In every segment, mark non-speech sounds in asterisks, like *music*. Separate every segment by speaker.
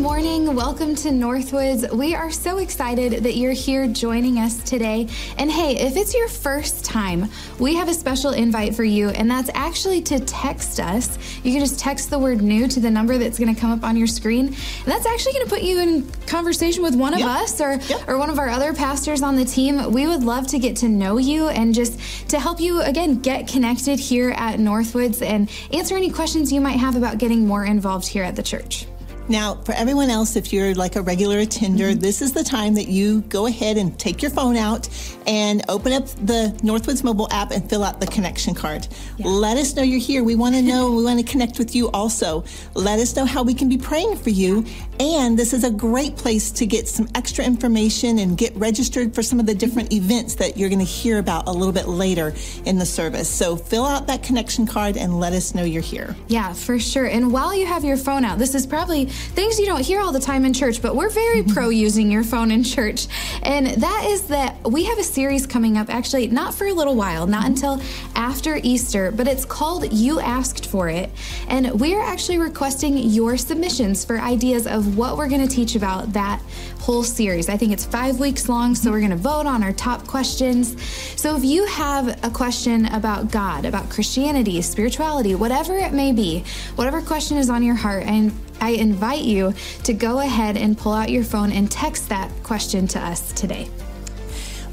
Speaker 1: morning. Welcome to Northwoods. We are so excited that you're here joining us today. And hey, if it's your first time, we have a special invite for you, and that's actually to text us. You can just text the word new to the number that's going to come up on your screen. And that's actually going to put you in conversation with one of
Speaker 2: Yep.
Speaker 1: us or,
Speaker 2: Yep.
Speaker 1: or one of our other pastors on the team. We would love to get to know you and just to help you, again, get connected here at Northwoods and answer any questions you might have about getting more involved here at the church.
Speaker 2: Now, for everyone else, if you're like a regular attender,
Speaker 1: Mm-hmm.
Speaker 2: this is the time that you go ahead and take your phone out and open up the Northwoods mobile app and fill out the connection card. Let us know you're here. We want to *laughs* know, we want to connect with you also. Let us know how we can be praying for you. And this is a great place to get some extra information and get registered for some of the different events that you're going to hear about a little bit later in the service. So fill out that connection card and let us know you're here.
Speaker 1: Yeah, for sure. And while you have your phone out, this is probably things you don't hear all the time in church, but we're very mm-hmm. pro using your phone in church. And that is that we have a series coming up, actually, not for a little while, not mm-hmm. until after Easter, but it's called You Asked for It. And we are actually requesting your submissions for ideas of what we're going to teach about that whole series. I think it's five weeks long, so we're going to vote on our top questions. So if you have a question about God, about Christianity, spirituality, whatever it may be, whatever question is on your heart, and I invite you to go ahead and pull out your phone and text that question to us today.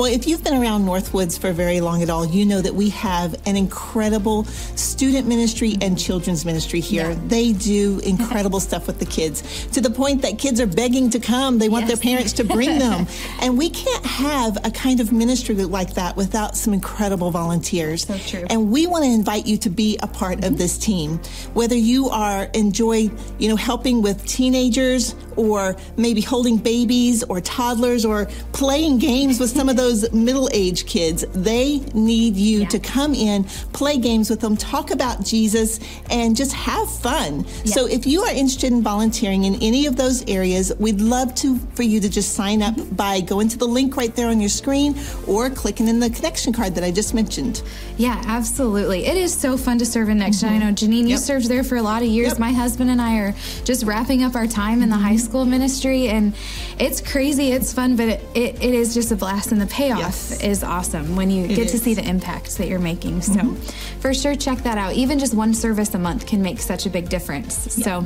Speaker 2: Well, if you've been around Northwoods for very long at all, you know that we have an incredible student ministry and children's ministry here.
Speaker 1: Yeah.
Speaker 2: They do incredible *laughs* stuff with the kids to the point that kids are begging to come. They want
Speaker 1: Yes.
Speaker 2: their parents to bring them. *laughs* and we can't have a kind of ministry like that without some incredible volunteers.
Speaker 1: So true.
Speaker 2: And we want to invite you to be a part of mm-hmm. this team. Whether you are enjoy, you know, helping with teenagers or maybe holding babies or toddlers or playing games with some of those *laughs* middle-aged kids, they need you
Speaker 1: Yeah.
Speaker 2: to come in, play games with them, talk about Jesus and just have fun. So if you are interested in volunteering in any of those areas, we'd love to for you to just sign up mm-hmm. by going to the link right there on your screen or clicking in the connection card that I just mentioned.
Speaker 1: Yeah, absolutely. It is so fun to serve in Next Gen. I mm-hmm. know, Janine, you
Speaker 2: Yep.
Speaker 1: served there for a lot of years.
Speaker 2: Yep.
Speaker 1: My husband and I are just wrapping up our time in the high mm-hmm. school ministry, and it's crazy. It's fun, but it, it, it is just a blast, in the payoff
Speaker 2: Yes.
Speaker 1: is awesome when you get to see the impact that you're making. So, mm-hmm. for sure, check that out. Even just one service a month can make such a big difference. So,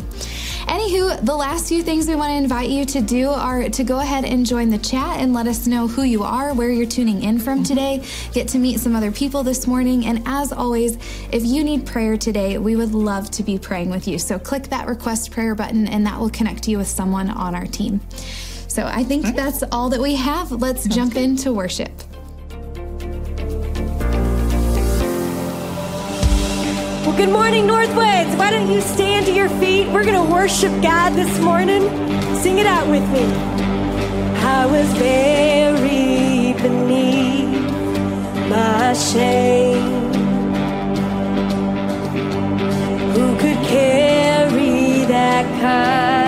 Speaker 1: anywho, the last few things we want to invite you to do are to go ahead and join the chat and let us know who you are, where you're tuning in from mm-hmm. today, get to meet some other people this morning. And as always, if you need prayer today, we would love to be praying with you. So, click that request prayer button, and that will connect you with someone on our team. So, I think that's all that we have. Let's jump into worship.
Speaker 3: Well, good morning, Northwoods. Why don't you stand to your feet? We're going to worship God this morning. Sing it out with me. I was buried beneath my shame. Who could carry that kind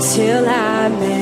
Speaker 3: till I met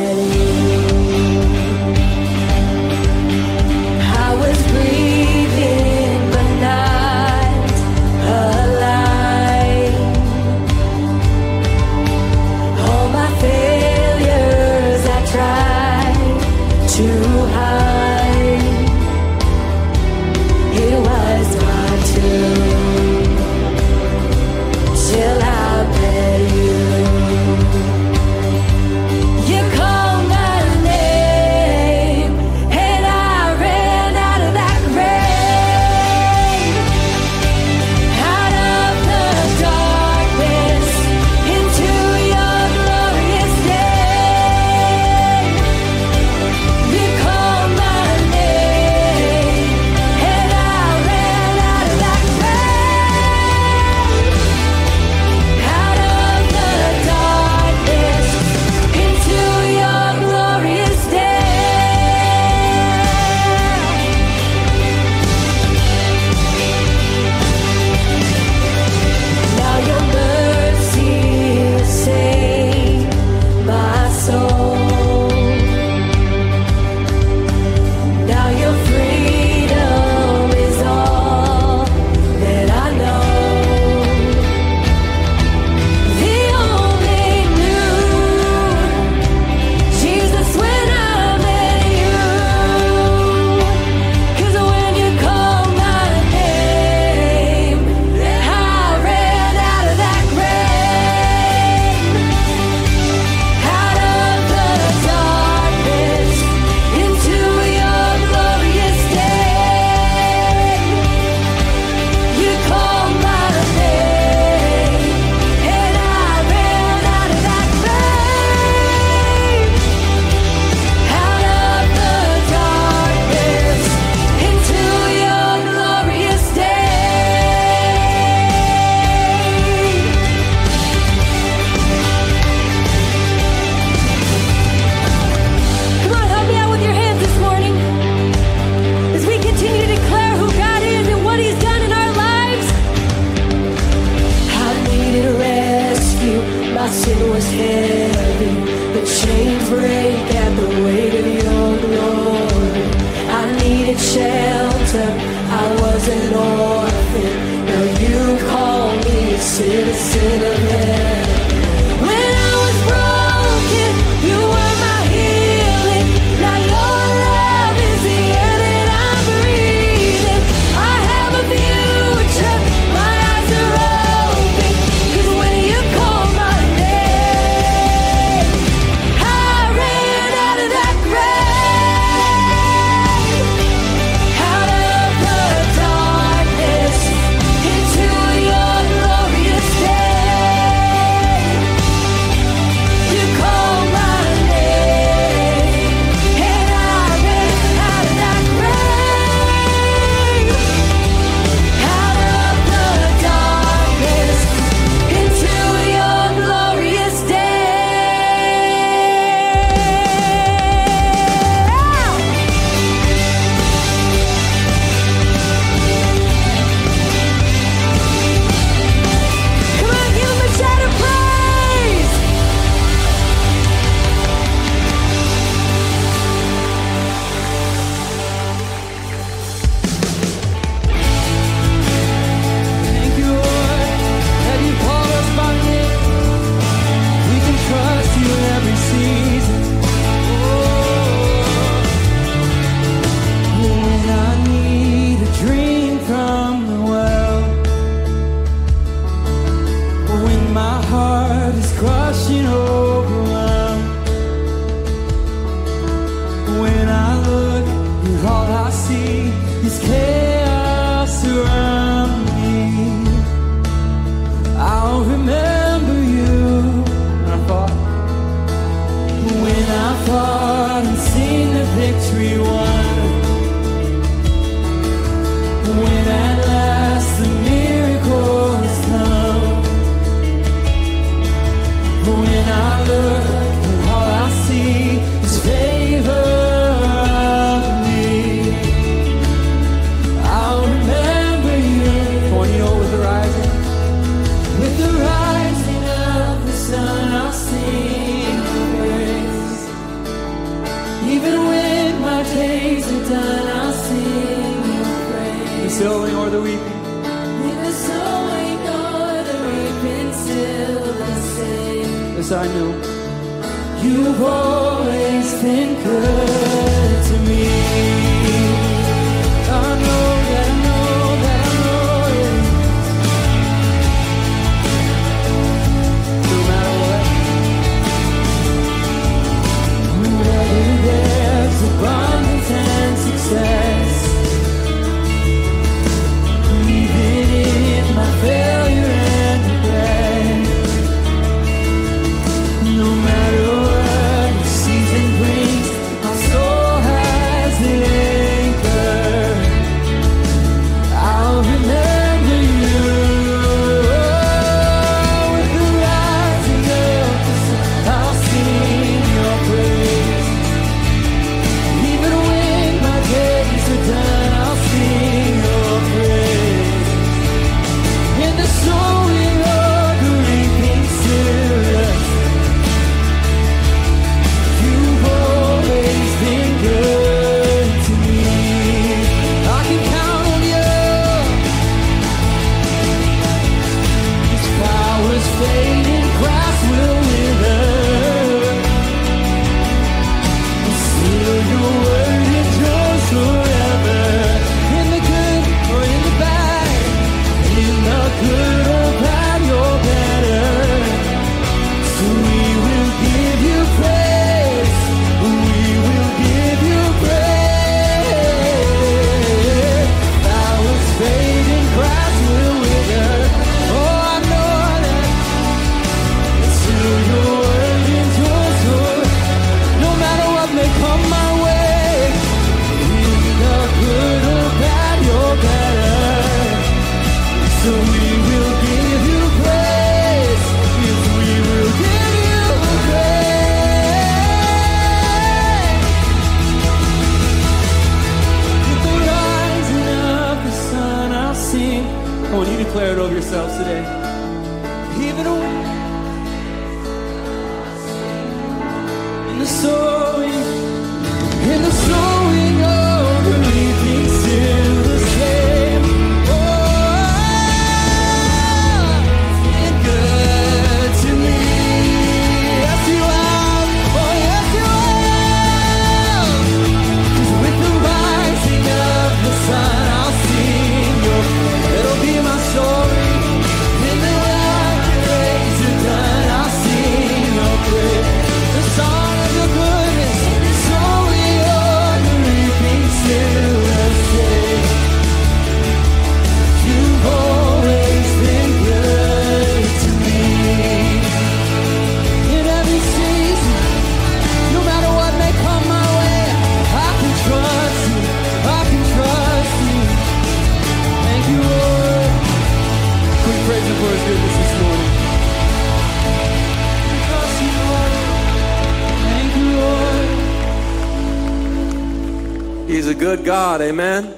Speaker 4: God. Amen.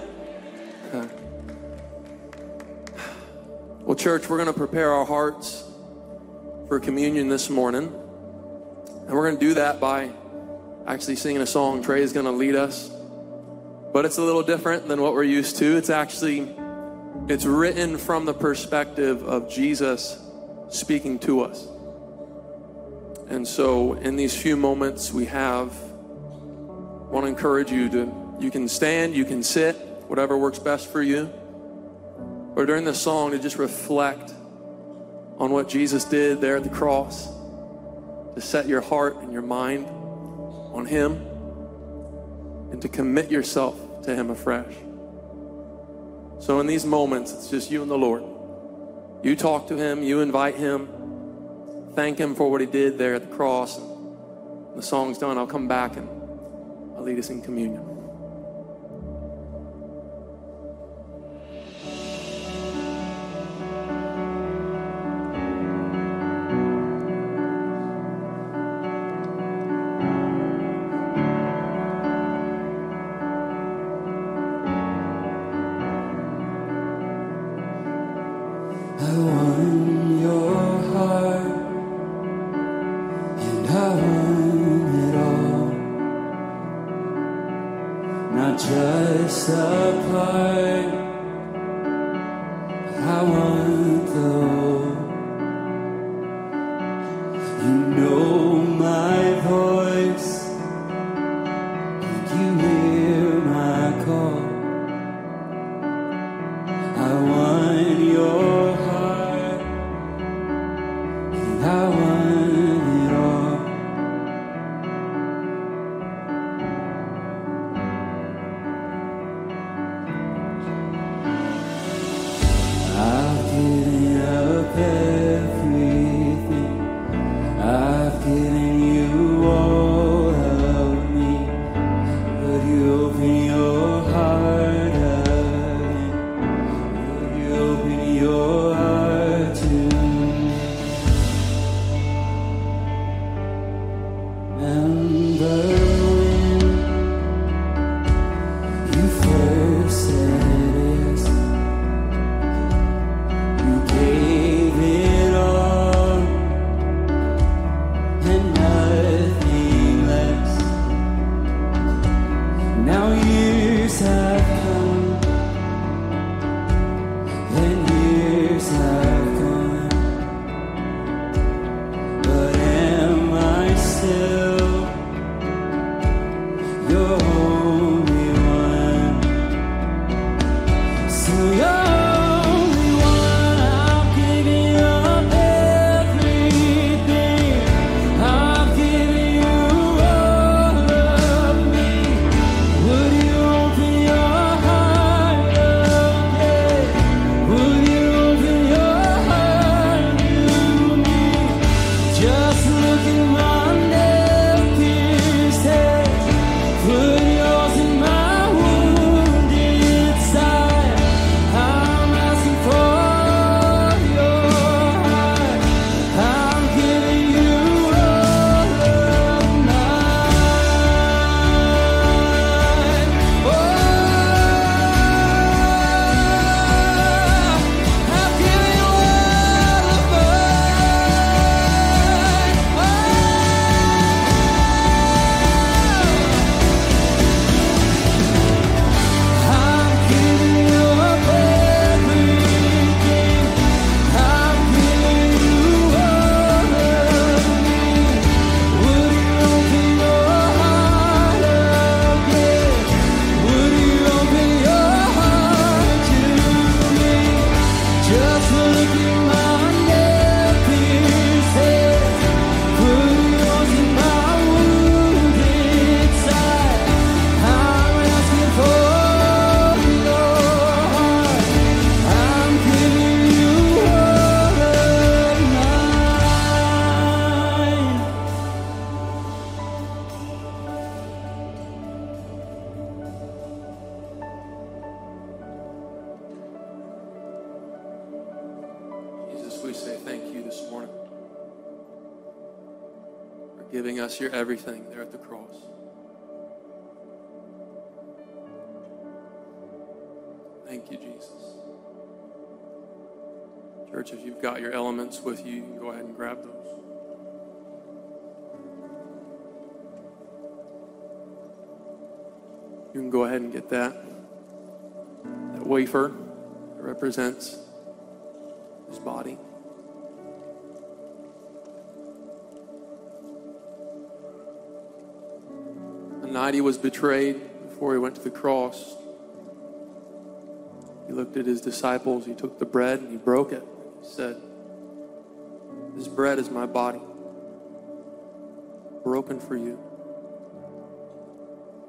Speaker 4: Well, church, we're going to prepare our hearts for communion this morning. And we're going to do that by actually singing a song. Trey is going to lead us. But it's a little different than what we're used to. It's actually it's written from the perspective of Jesus speaking to us. And so in these few moments we have I want to encourage you to you can stand, you can sit, whatever works best for you. Or during the song to just reflect on what Jesus did there at the cross, to set your heart and your mind on Him, and to commit yourself to Him afresh. So, in these moments, it's just you and the Lord. You talk to Him, you invite Him, thank Him for what He did there at the cross. When the song's done, I'll come back and I'll lead us in communion. Everything there at the cross.
Speaker 5: Thank you, Jesus. Church, if you've got your elements with you, you go ahead and grab those. You can go ahead and get that. That wafer that represents his body. Night he was betrayed before he went to the cross, he looked at his disciples, he took the bread and he broke it. He said, This bread is my body, broken for you.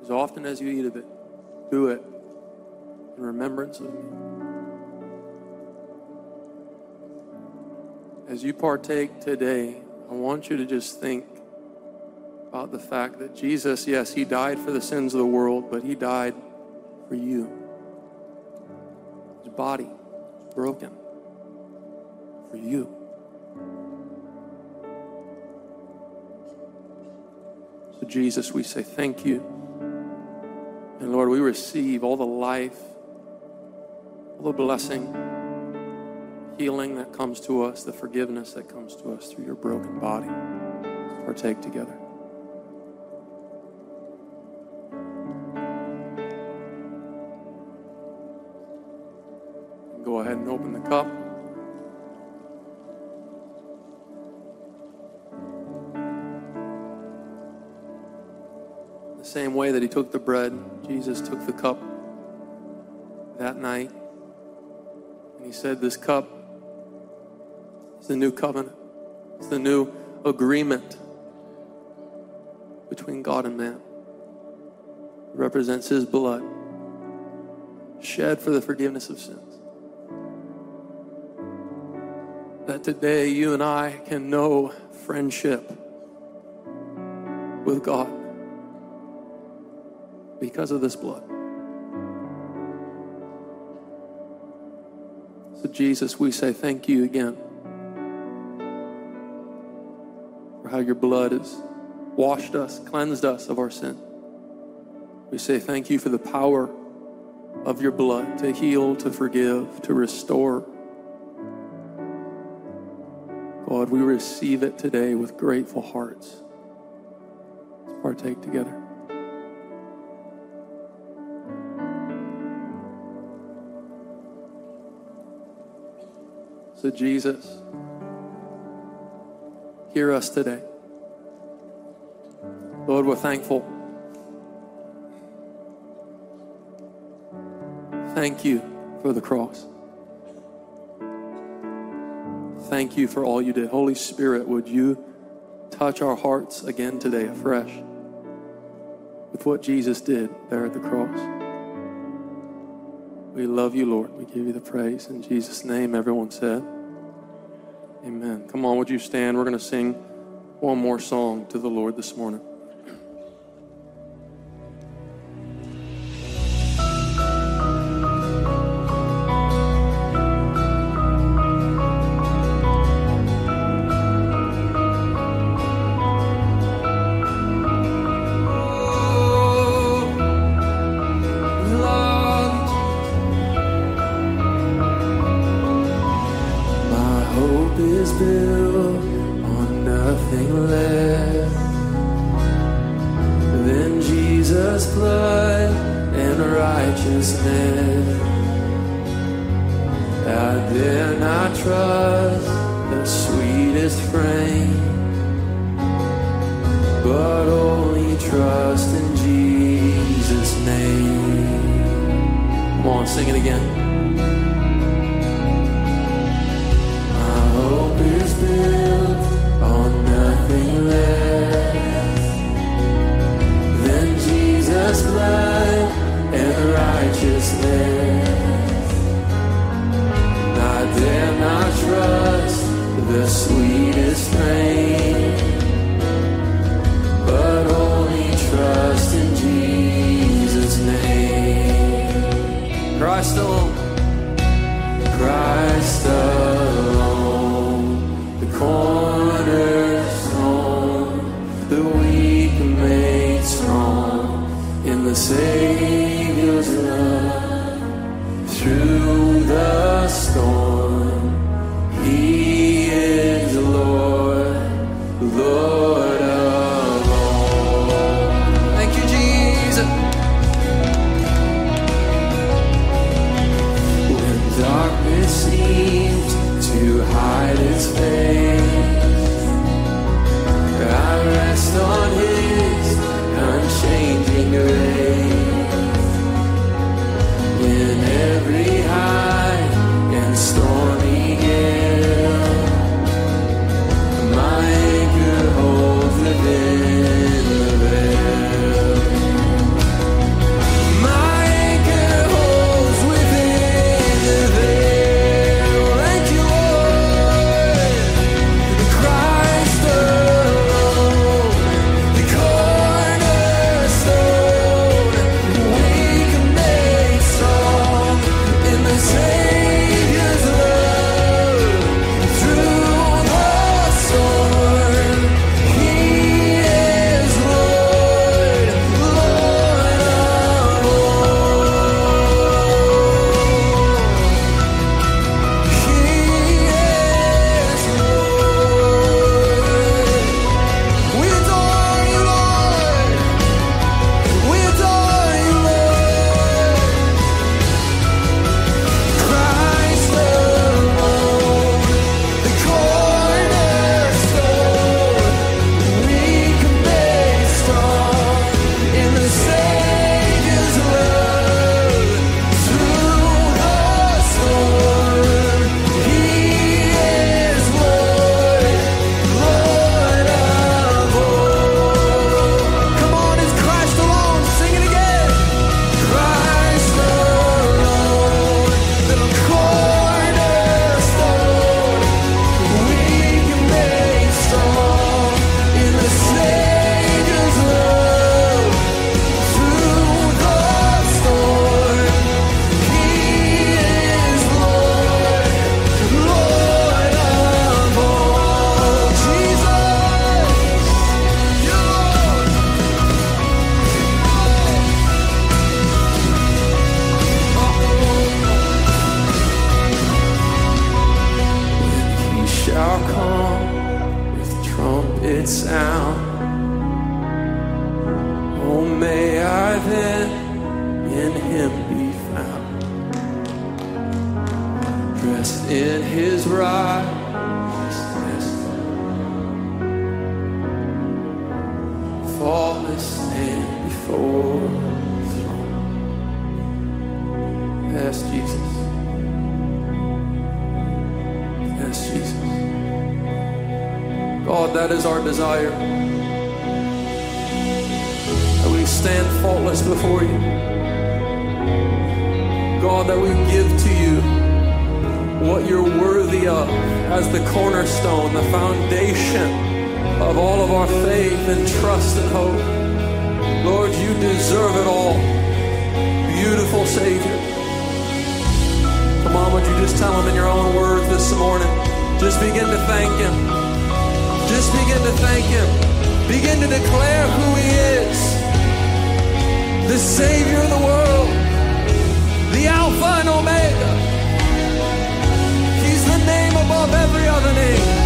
Speaker 5: As often as you eat of it, do it in remembrance of me. As you partake today, I want you to just think about the fact that Jesus, yes, he died for the sins of the world, but he died for you. His body broken for you. So, Jesus, we say thank you. And Lord, we receive all the life, all the blessing, healing that comes to us, the forgiveness that comes to us through your broken body. Partake together. Ahead and open the cup. The same way that he took the bread, Jesus took the cup that night. And he said, This cup is the new covenant, it's the new agreement between God and man. It represents his blood shed for the forgiveness of sins. That today you and I can know friendship with God because of this blood. So, Jesus, we say thank you again for how your blood has washed us, cleansed us of our sin. We say thank you for the power of your blood to heal, to forgive, to restore. God, we receive it today with grateful hearts. Let's partake together. So, Jesus, hear us today. Lord, we're thankful. Thank you for the cross. Thank you for all you did. Holy Spirit, would you touch our hearts again today afresh with what Jesus did there at the cross? We love you, Lord. We give you the praise. In Jesus' name, everyone said, Amen. Come on, would you stand? We're going to sing one more song to the Lord this morning.
Speaker 6: Is built on nothing less than Jesus' blood and righteousness. I dare not trust the sweetest frame, but only trust in Jesus' name.
Speaker 5: Come on, sing it again.
Speaker 6: Name.
Speaker 5: Savior. Come on, would you just tell him in your own words this morning? Just begin to thank him. Just begin to thank him. Begin to declare who he is. The Savior of the world. The Alpha and Omega. He's the name above every other name.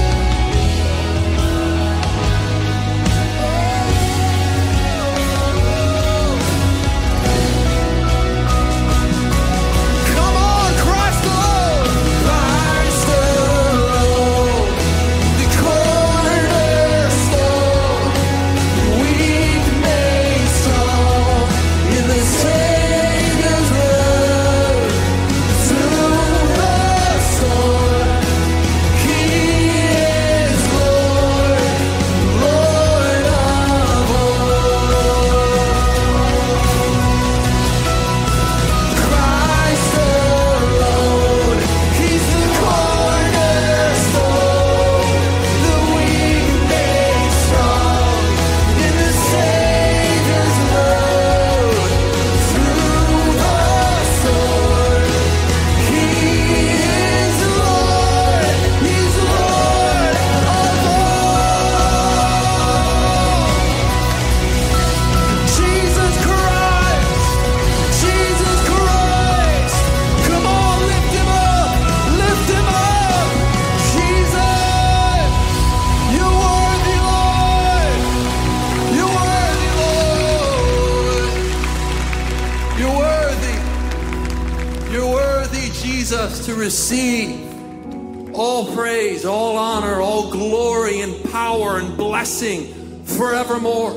Speaker 4: Receive all praise, all honor, all glory and power and blessing forevermore.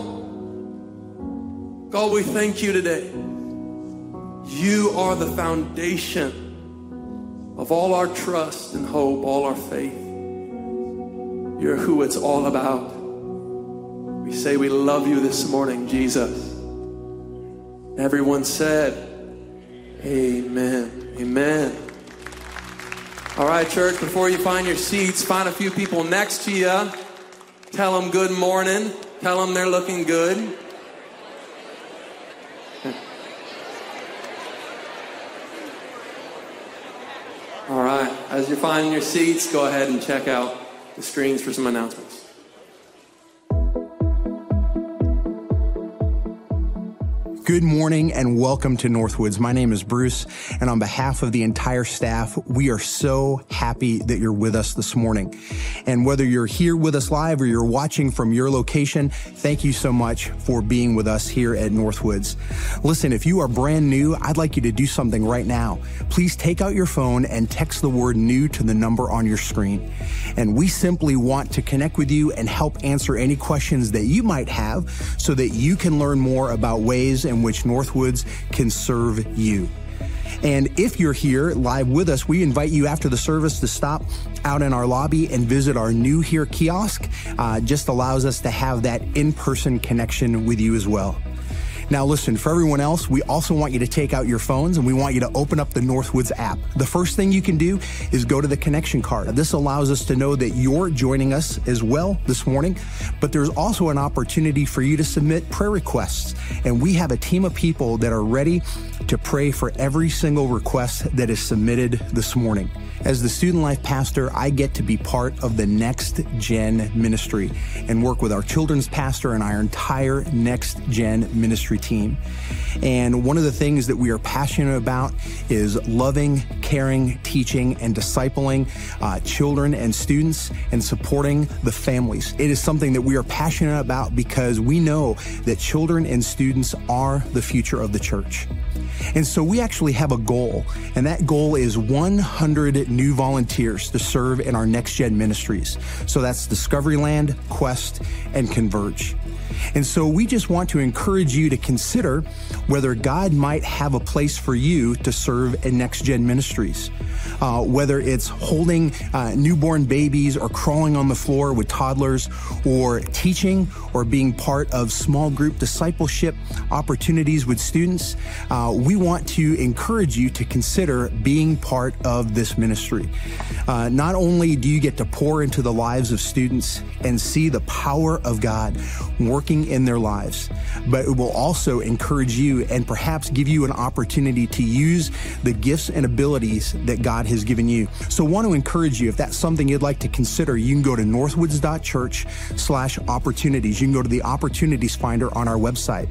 Speaker 4: God, we thank you today. You are the foundation of all our trust and hope, all our faith. You're who it's all about. We say we love you this morning, Jesus. Everyone said, Amen. Amen. All right, church, before you find your seats, find a few people next to you. Tell them good morning. Tell them they're looking good. *laughs* All right, as you're finding your seats, go ahead and check out the screens for some announcements.
Speaker 7: Good morning and welcome to Northwoods. My name is Bruce, and on behalf of the entire staff, we are so happy that you're with us this morning. And whether you're here with us live or you're watching from your location, thank you so much for being with us here at Northwoods. Listen, if you are brand new, I'd like you to do something right now. Please take out your phone and text the word new to the number on your screen. And we simply want to connect with you and help answer any questions that you might have so that you can learn more about ways in which Northwoods can serve you. And if you're here live with us, we invite you after the service to stop out in our lobby and visit our new here kiosk. Uh, just allows us to have that in person connection with you as well. Now, listen, for everyone else, we also want you to take out your phones and we want you to open up the Northwoods app. The first thing you can do is go to the connection card. This allows us to know that you're joining us as well this morning, but there's also an opportunity for you to submit prayer requests. And we have a team of people that are ready to pray for every single request that is submitted this morning. As the student life pastor, I get to be part of the Next Gen ministry and work with our children's pastor and our entire Next Gen ministry team. And one of the things that we are passionate about is loving, caring, teaching, and discipling uh, children and students and supporting the families. It is something that we are passionate about because we know that children and students are the future of the church. And so we actually have a goal, and that goal is 100 new volunteers to serve in our next gen ministries. So that's Discoveryland, Quest, and Converge. And so we just want to encourage you to consider whether God might have a place for you to serve in next gen ministries. Uh, whether it's holding uh, newborn babies or crawling on the floor with toddlers or teaching or being part of small group discipleship opportunities with students, uh, we want to encourage you to consider being part of this ministry. Uh, not only do you get to pour into the lives of students and see the power of God working in their lives, but it will also encourage you and perhaps give you an opportunity to use the gifts and abilities that God has given you. So I want to encourage you, if that's something you'd like to consider, you can go to northwoods.church slash opportunities. You can go to the opportunities finder on our website.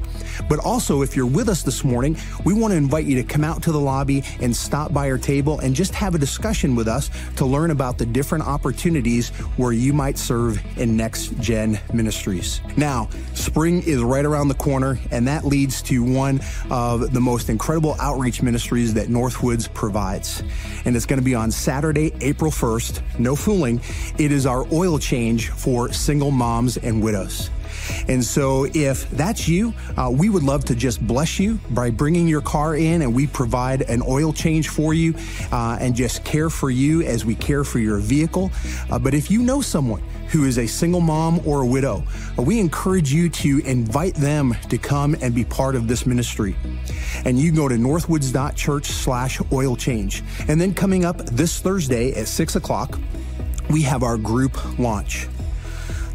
Speaker 7: But also, if you're with us this morning, we want to invite you to come out to the lobby and stop by our table and just have a discussion with us to learn about the different opportunities where you might serve in next gen ministries. Now, spring is right around the corner, and that leads to one of the most incredible outreach ministries that Northwoods provides. And it's going to be on Saturday, April 1st. No fooling. It is our oil change for single moms and widows. And so, if that's you, uh, we would love to just bless you by bringing your car in and we provide an oil change for you uh, and just care for you as we care for your vehicle. Uh, but if you know someone who is a single mom or a widow, uh, we encourage you to invite them to come and be part of this ministry. And you go to northwoods.church slash oil change. And then coming up this Thursday at six o'clock, we have our group launch.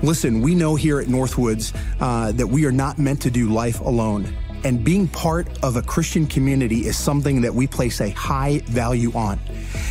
Speaker 7: Listen, we know here at Northwoods uh, that we are not meant to do life alone. And being part of a Christian community is something that we place a high value on.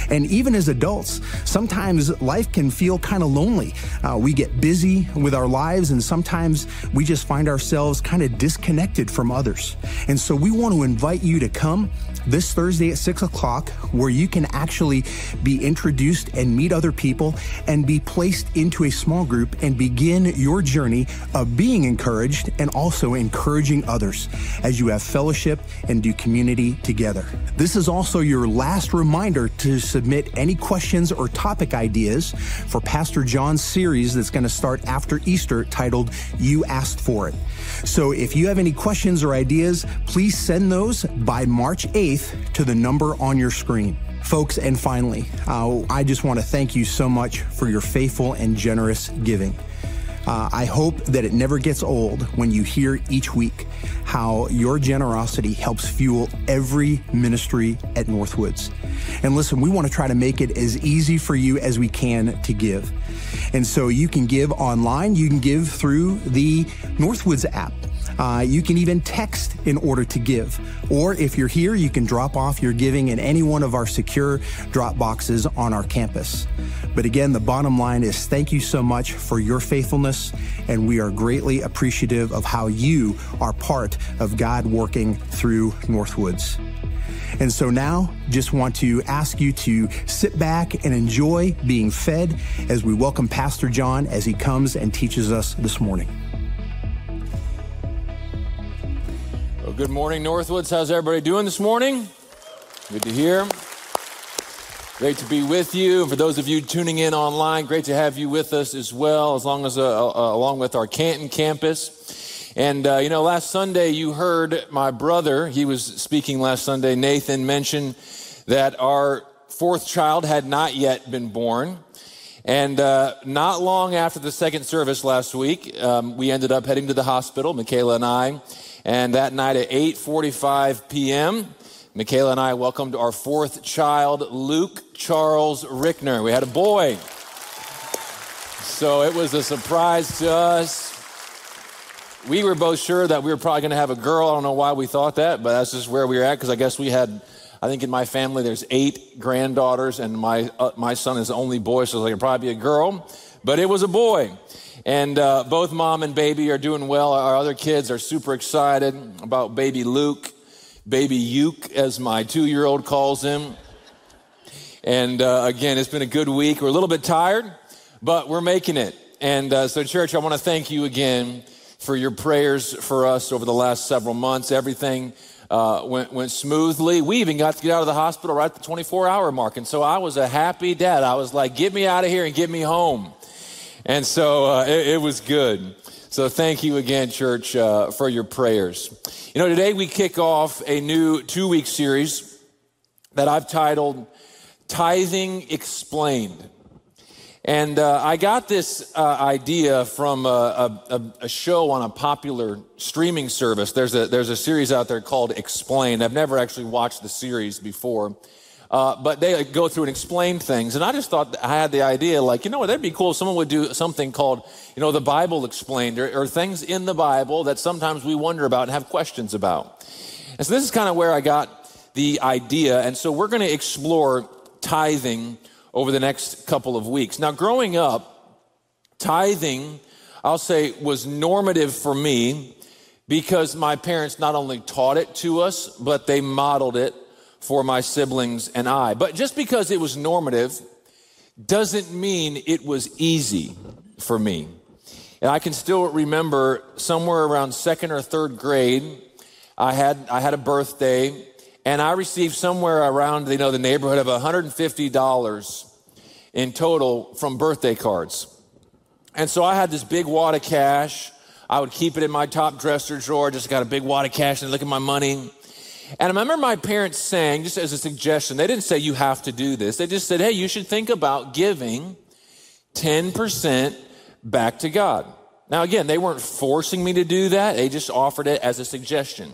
Speaker 7: And even as adults, sometimes life can feel kind of lonely. Uh, we get busy with our lives, and sometimes we just find ourselves kind of disconnected from others. And so we want to invite you to come this Thursday at 6 o'clock, where you can actually be introduced and meet other people and be placed into a small group and begin your journey of being encouraged and also encouraging others as you have fellowship and do community together. This is also your last reminder to submit any questions or topic ideas for Pastor John's series that's going to start after Easter titled You Asked For It. So if you have any questions or ideas, please send those by March 8th to the number on your screen. Folks, and finally, uh, I just want to thank you so much for your faithful and generous giving. Uh, I hope that it never gets old when you hear each week how your generosity helps fuel every ministry at Northwoods. And listen, we want to try to make it as easy for you as we can to give. And so you can give online, you can give through the Northwoods app. Uh, you can even text in order to give. Or if you're here, you can drop off your giving in any one of our secure drop boxes on our campus. But again, the bottom line is thank you so much for your faithfulness, and we are greatly appreciative of how you are part of God working through Northwoods. And so now, just want to ask you to sit back and enjoy being fed as we welcome Pastor John as he comes and teaches us this morning.
Speaker 6: Well, good morning, Northwoods. How's everybody doing this morning? Good to hear. Great to be with you. And for those of you tuning in online, great to have you with us as well, as long as uh, uh, along with our Canton campus. And uh, you know, last Sunday you heard my brother. He was speaking last Sunday. Nathan mentioned that our fourth child had not yet been born. And uh, not long after the second service last week, um, we ended up heading to the hospital, Michaela and I. And that night at 8:45 p.m., Michaela and I welcomed our fourth child, Luke Charles Rychener. We had a boy. So it was a surprise to us. We were both sure that we were probably going to have a girl. I don't know why we thought that, but that's just where we were at because I guess we had, I think in my family there's eight granddaughters and my, uh, my son is the only boy, so it could probably be a girl. But it was a boy. And uh, both mom and baby are doing well. Our other kids are super excited about baby Luke, baby Uke, as my two year old calls him. And uh, again, it's been a good week. We're a little bit tired, but we're making it. And uh, so, church, I want to thank you again for your prayers for us over the last several months. Everything uh, went, went smoothly. We even got to get out of the hospital right at the 24 hour mark. And so I was a happy dad. I was like, get me out of here and get me home. And so uh, it, it, was good. So thank you again, church, uh, for your prayers. You know, today we kick off a new two week series that I've titled Tithing Explained. And uh, I got this uh, idea from a, a, a, show on a popular streaming service. There's a, there's a series out there called Explained. I've never actually watched the series before. Uh, but they go through and explain things. And I just thought I had the idea, like, you know what, that'd be cool if someone would do something called, you know, the Bible explained or, or things in the Bible that sometimes we wonder about and have questions about. And so this is kind of where I got the idea. And so we're going to explore tithing over the next couple of weeks. Now, growing up, tithing, I'll say, was normative for me because my parents not only taught it to us, but they modeled it for my siblings and I. But just because it was normative doesn't mean it was easy for me. And I can still remember somewhere around second or third grade, I had, I had a birthday and I received somewhere around, you know, the neighborhood of $150 in total from birthday cards. And so I had this big wad of cash. I would keep it in my top dresser drawer, just got a big wad of cash and look at my money. And I remember my parents saying, just as a suggestion, they didn't say you have to do this. They just said, hey, you should think about giving 10% back to God. Now, again, they weren't forcing me to do that, they just offered it as a suggestion.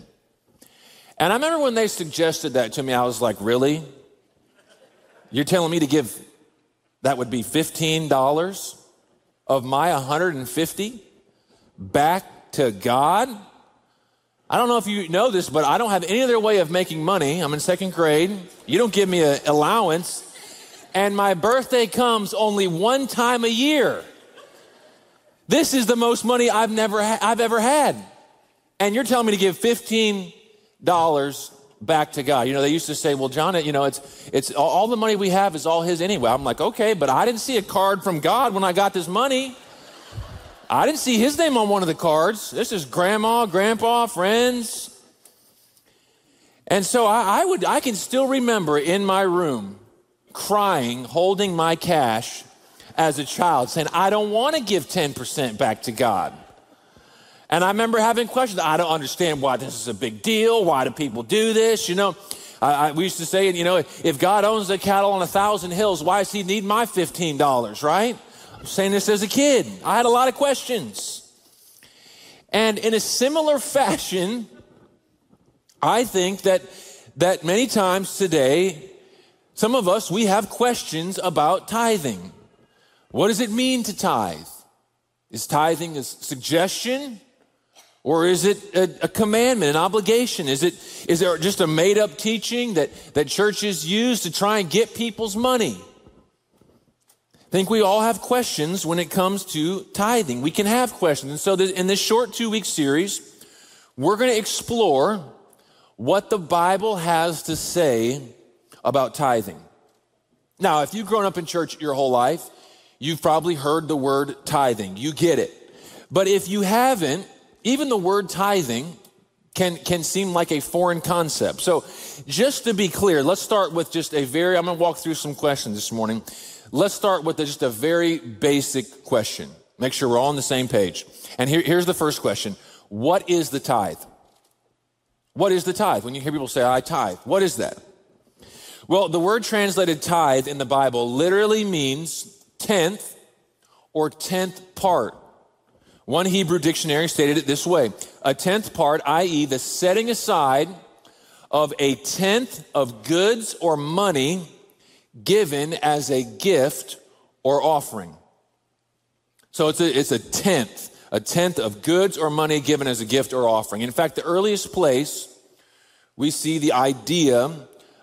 Speaker 6: And I remember when they suggested that to me, I was like, really? You're telling me to give that would be $15 of my 150 back to God? I don't know if you know this, but I don't have any other way of making money. I'm in second grade. You don't give me an allowance. and my birthday comes only one time a year. This is the most money I've never ha- I've ever had. And you're telling me to give $15 back to God. You know, they used to say, well, John, you know, it's, it's all the money we have is all his anyway. I'm like, okay, but I didn't see a card from God when I got this money. I didn't see his name on one of the cards. This is grandma, grandpa, friends. And so I, I would, I can still remember in my room crying, holding my cash as a child, saying, I don't want to give 10% back to God. And I remember having questions. I don't understand why this is a big deal. Why do people do this? You know, I, I, we used to say, you know, if God owns the cattle on a thousand hills, why does he need my $15, right? I'm saying this as a kid. I had a lot of questions. And in a similar *laughs* fashion, I think that, that many times today, some of us, we have questions about tithing. What does it mean to tithe? Is tithing a suggestion? Or is it a, a, commandment, an obligation? Is it is there just a made up teaching that, that churches use to try and get people's money? I think we all have questions when it comes to tithing. We can have questions. And so in this short two week series, we're going to explore what the Bible has to say about tithing. Now, if you've grown up in church your whole life, you've probably heard the word tithing. You get it. But if you haven't, even the word tithing can, can seem like a foreign concept. So, just to be clear, let's start with just a very, I'm going to walk through some questions this morning. Let's start with just a very basic question. Make sure we're all on the same page. And here, here's the first question What is the tithe? What is the tithe? When you hear people say, I tithe, what is that? Well, the word translated tithe in the Bible literally means tenth or tenth part. One Hebrew dictionary stated it this way a tenth part, i.e., the setting aside of a tenth of goods or money given as a gift or offering. So it's a, it's a tenth a tenth of goods or money given as a gift or offering. In fact, the earliest place we see the idea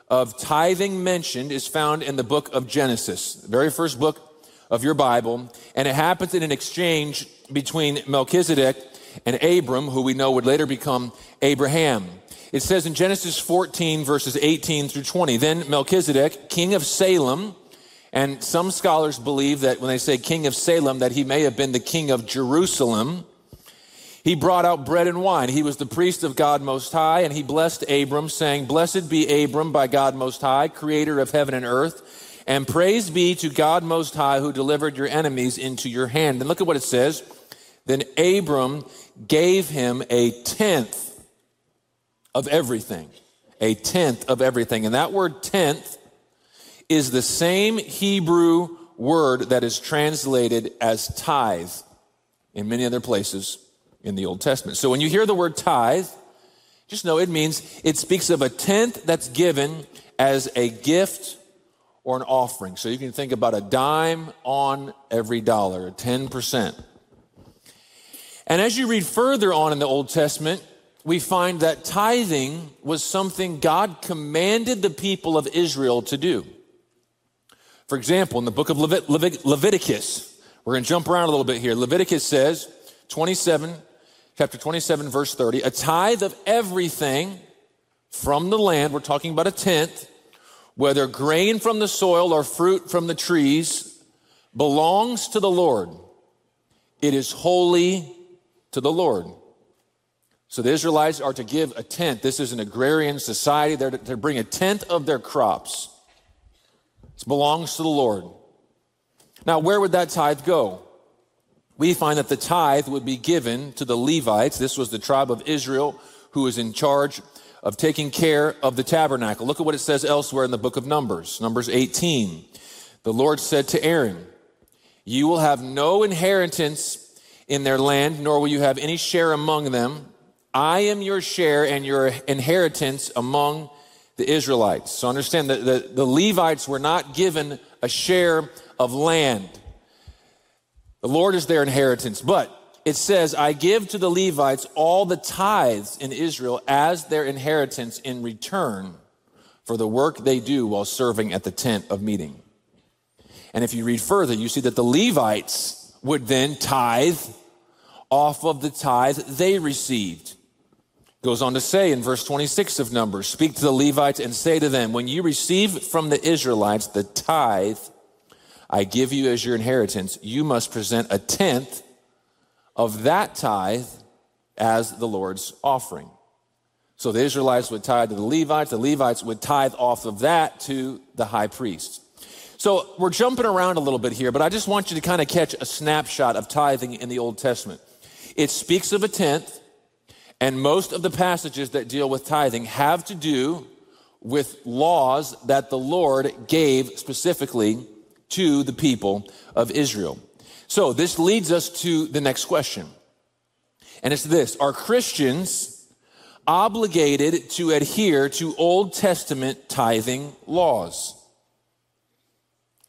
Speaker 6: of tithing mentioned is found in the book of Genesis, the very first book of your Bible, and it happens in an exchange between Melchizedek and Abram, who we know would later become Abraham. It says in Genesis 14, verses 18 through 20, then Melchizedek, king of Salem, and some scholars believe that when they say king of Salem, that he may have been the king of Jerusalem. He brought out bread and wine. He was the priest of God Most High, and he blessed Abram, saying, Blessed be Abram by God Most High, creator of heaven and earth, and praise be to God Most High, who delivered your enemies into your hand. And look at what it says. Then Abram gave him a tenth of everything. A tenth of everything. And that word tenth is the same Hebrew word that is translated as tithe in many other places in the Old Testament. So when you hear the word tithe, just know it means it speaks of a tenth that's given as a gift or an offering. So you can think about a dime on every dollar, 10%. And as you read further on in the Old Testament, we find that tithing was something God commanded the people of Israel to do. For example, in the book of Levit- Levit- Leviticus, we're going to jump around a little bit here. Leviticus says, 27, chapter 27, verse 30, a tithe of everything from the land, we're talking about a tenth, whether grain from the soil or fruit from the trees, belongs to the Lord. It is holy to the Lord. So the Israelites are to give a tenth. This is an agrarian society. They're to bring a tenth of their crops. It belongs to the Lord. Now, where would that tithe go? We find that the tithe would be given to the Levites. This was the tribe of Israel who was in charge of taking care of the tabernacle. Look at what it says elsewhere in the book of Numbers, Numbers 18. The Lord said to Aaron, You will have no inheritance in their land, nor will you have any share among them. I am your share and your inheritance among the Israelites. So understand that the, the Levites were not given a share of land. The Lord is their inheritance. But it says, I give to the Levites all the tithes in Israel as their inheritance in return for the work they do while serving at the tent of meeting. And if you read further, you see that the Levites would then tithe off of the tithe they received. Goes on to say in verse 26 of Numbers Speak to the Levites and say to them, When you receive from the Israelites the tithe I give you as your inheritance, you must present a tenth of that tithe as the Lord's offering. So the Israelites would tithe to the Levites, the Levites would tithe off of that to the high priest. So we're jumping around a little bit here, but I just want you to kind of catch a snapshot of tithing in the Old Testament. It speaks of a tenth, and most of the passages that deal with tithing have to do with laws that the Lord gave specifically to the people of Israel. So this leads us to the next question. And it's this Are Christians obligated to adhere to Old Testament tithing laws?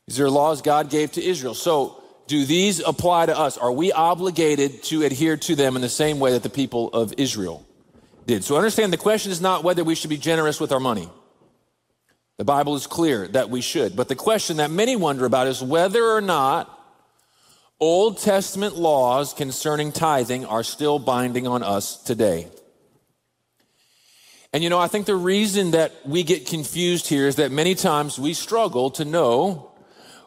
Speaker 6: These are laws God gave to Israel. So, do these apply to us? Are we obligated to adhere to them in the same way that the people of Israel did? So, understand the question is not whether we should be generous with our money. The Bible is clear that we should. But the question that many wonder about is whether or not Old Testament laws concerning tithing are still binding on us today. And you know, I think the reason that we get confused here is that many times we struggle to know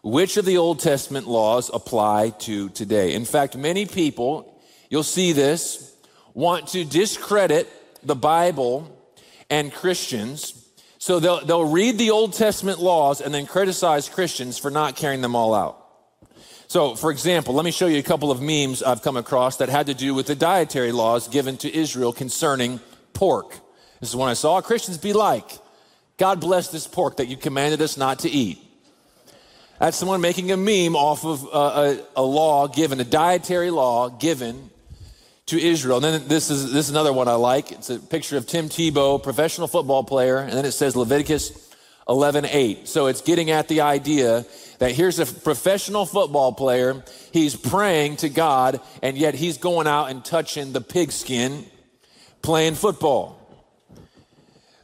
Speaker 6: which of the Old Testament laws apply to today. In fact, many people, you'll see this, want to discredit the Bible and Christians. So they'll, they'll read the Old Testament laws and then criticize Christians for not carrying them all out. So, for example, let me show you a couple of memes I've come across that had to do with the dietary laws given to Israel concerning pork. This is one I saw. Christians be like, God bless this pork that you commanded us not to eat. That's someone making a meme off of a, a, a law given, a dietary law given to Israel. And then this is, this is another one I like. It's a picture of Tim Tebow, professional football player, and then it says Leviticus 11:8. So it's getting at the idea that here's a professional football player, he's praying to God, and yet he's going out and touching the pigskin playing football.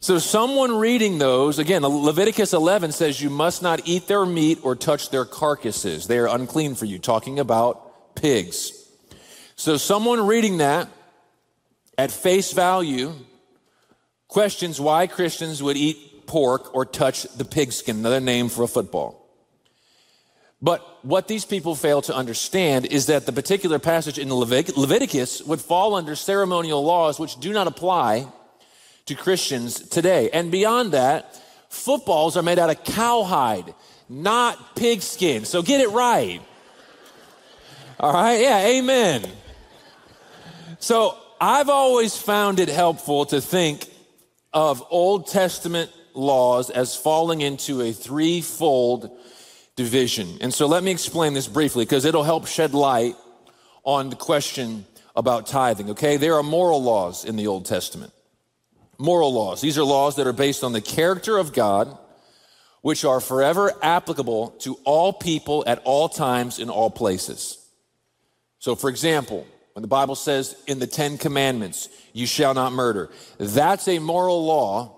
Speaker 6: So, someone reading those, again, Leviticus 11 says you must not eat their meat or touch their carcasses. They are unclean for you, talking about pigs. So, someone reading that at face value questions why Christians would eat pork or touch the pigskin, another name for a football. But what these people fail to understand is that the particular passage in the Leviticus would fall under ceremonial laws which do not apply to Christians today. And beyond that, footballs are made out of cowhide, not pigskin. So get it right. All right? Yeah, amen. So I've always found it helpful to think of Old Testament laws as falling into a threefold division. And so let me explain this briefly because it'll help shed light on the question about tithing, okay? There are moral laws in the Old Testament moral laws. These are laws that are based on the character of God, which are forever applicable to all people at all times in all places. So, for example, when the Bible says in the Ten Commandments, you shall not murder, that's a moral law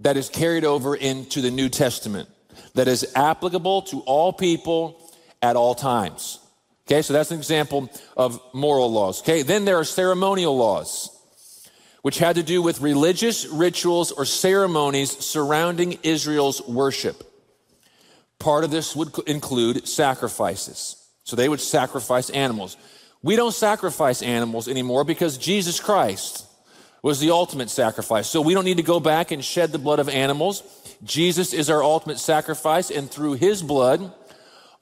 Speaker 6: that is carried over into the New Testament, that is applicable to all people at all times. Okay, so that's an example of moral laws. Okay, then there are ceremonial laws which had to do with religious rituals or ceremonies surrounding Israel's worship. Part of this would include sacrifices. So they would sacrifice animals. We don't sacrifice animals anymore because Jesus Christ was the ultimate sacrifice. So we don't need to go back and shed the blood of animals. Jesus is our ultimate sacrifice, and through his blood,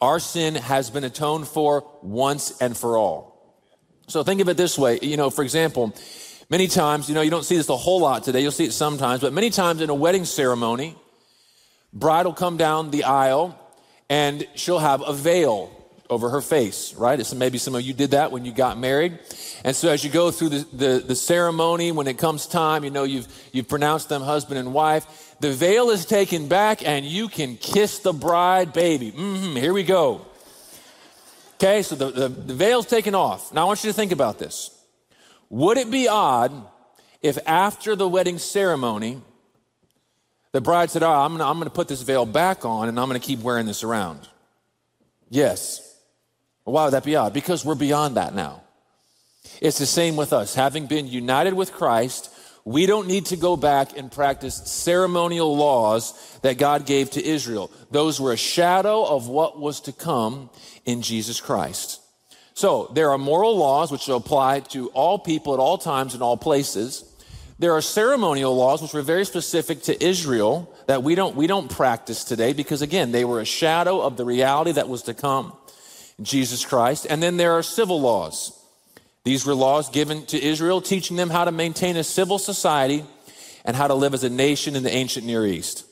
Speaker 6: our sin has been atoned for once and for all. So think of it this way. You know, for example, Many times, you know, you don't see this a whole lot today. You'll see it sometimes, but many times in a wedding ceremony, bride will come down the aisle and she'll have a veil over her face, right? It's, maybe some of you did that when you got married. And so as you go through the, the, the, ceremony, when it comes time, you know, you've, you've pronounced them husband and wife, the veil is taken back and you can kiss the bride, baby. Mm-hmm, here we go. Okay, so the, the, the veil's taken off. Now I want you to think about this. Would it be odd if after the wedding ceremony, the bride said, Oh, I'm going to put this veil back on and I'm going to keep wearing this around? Yes. Why would that be odd? Because we're beyond that now. It's the same with us. Having been united with Christ, we don't need to go back and practice ceremonial laws that God gave to Israel. Those were a shadow of what was to come in Jesus Christ. So there are moral laws which apply to all people at all times in all places. There are ceremonial laws which were very specific to Israel that we don't, we don't practice today because again, they were a shadow of the reality that was to come in Jesus Christ. And then there are civil laws. These were laws given to Israel, teaching them how to maintain a civil society and how to live as a nation in the ancient Near East.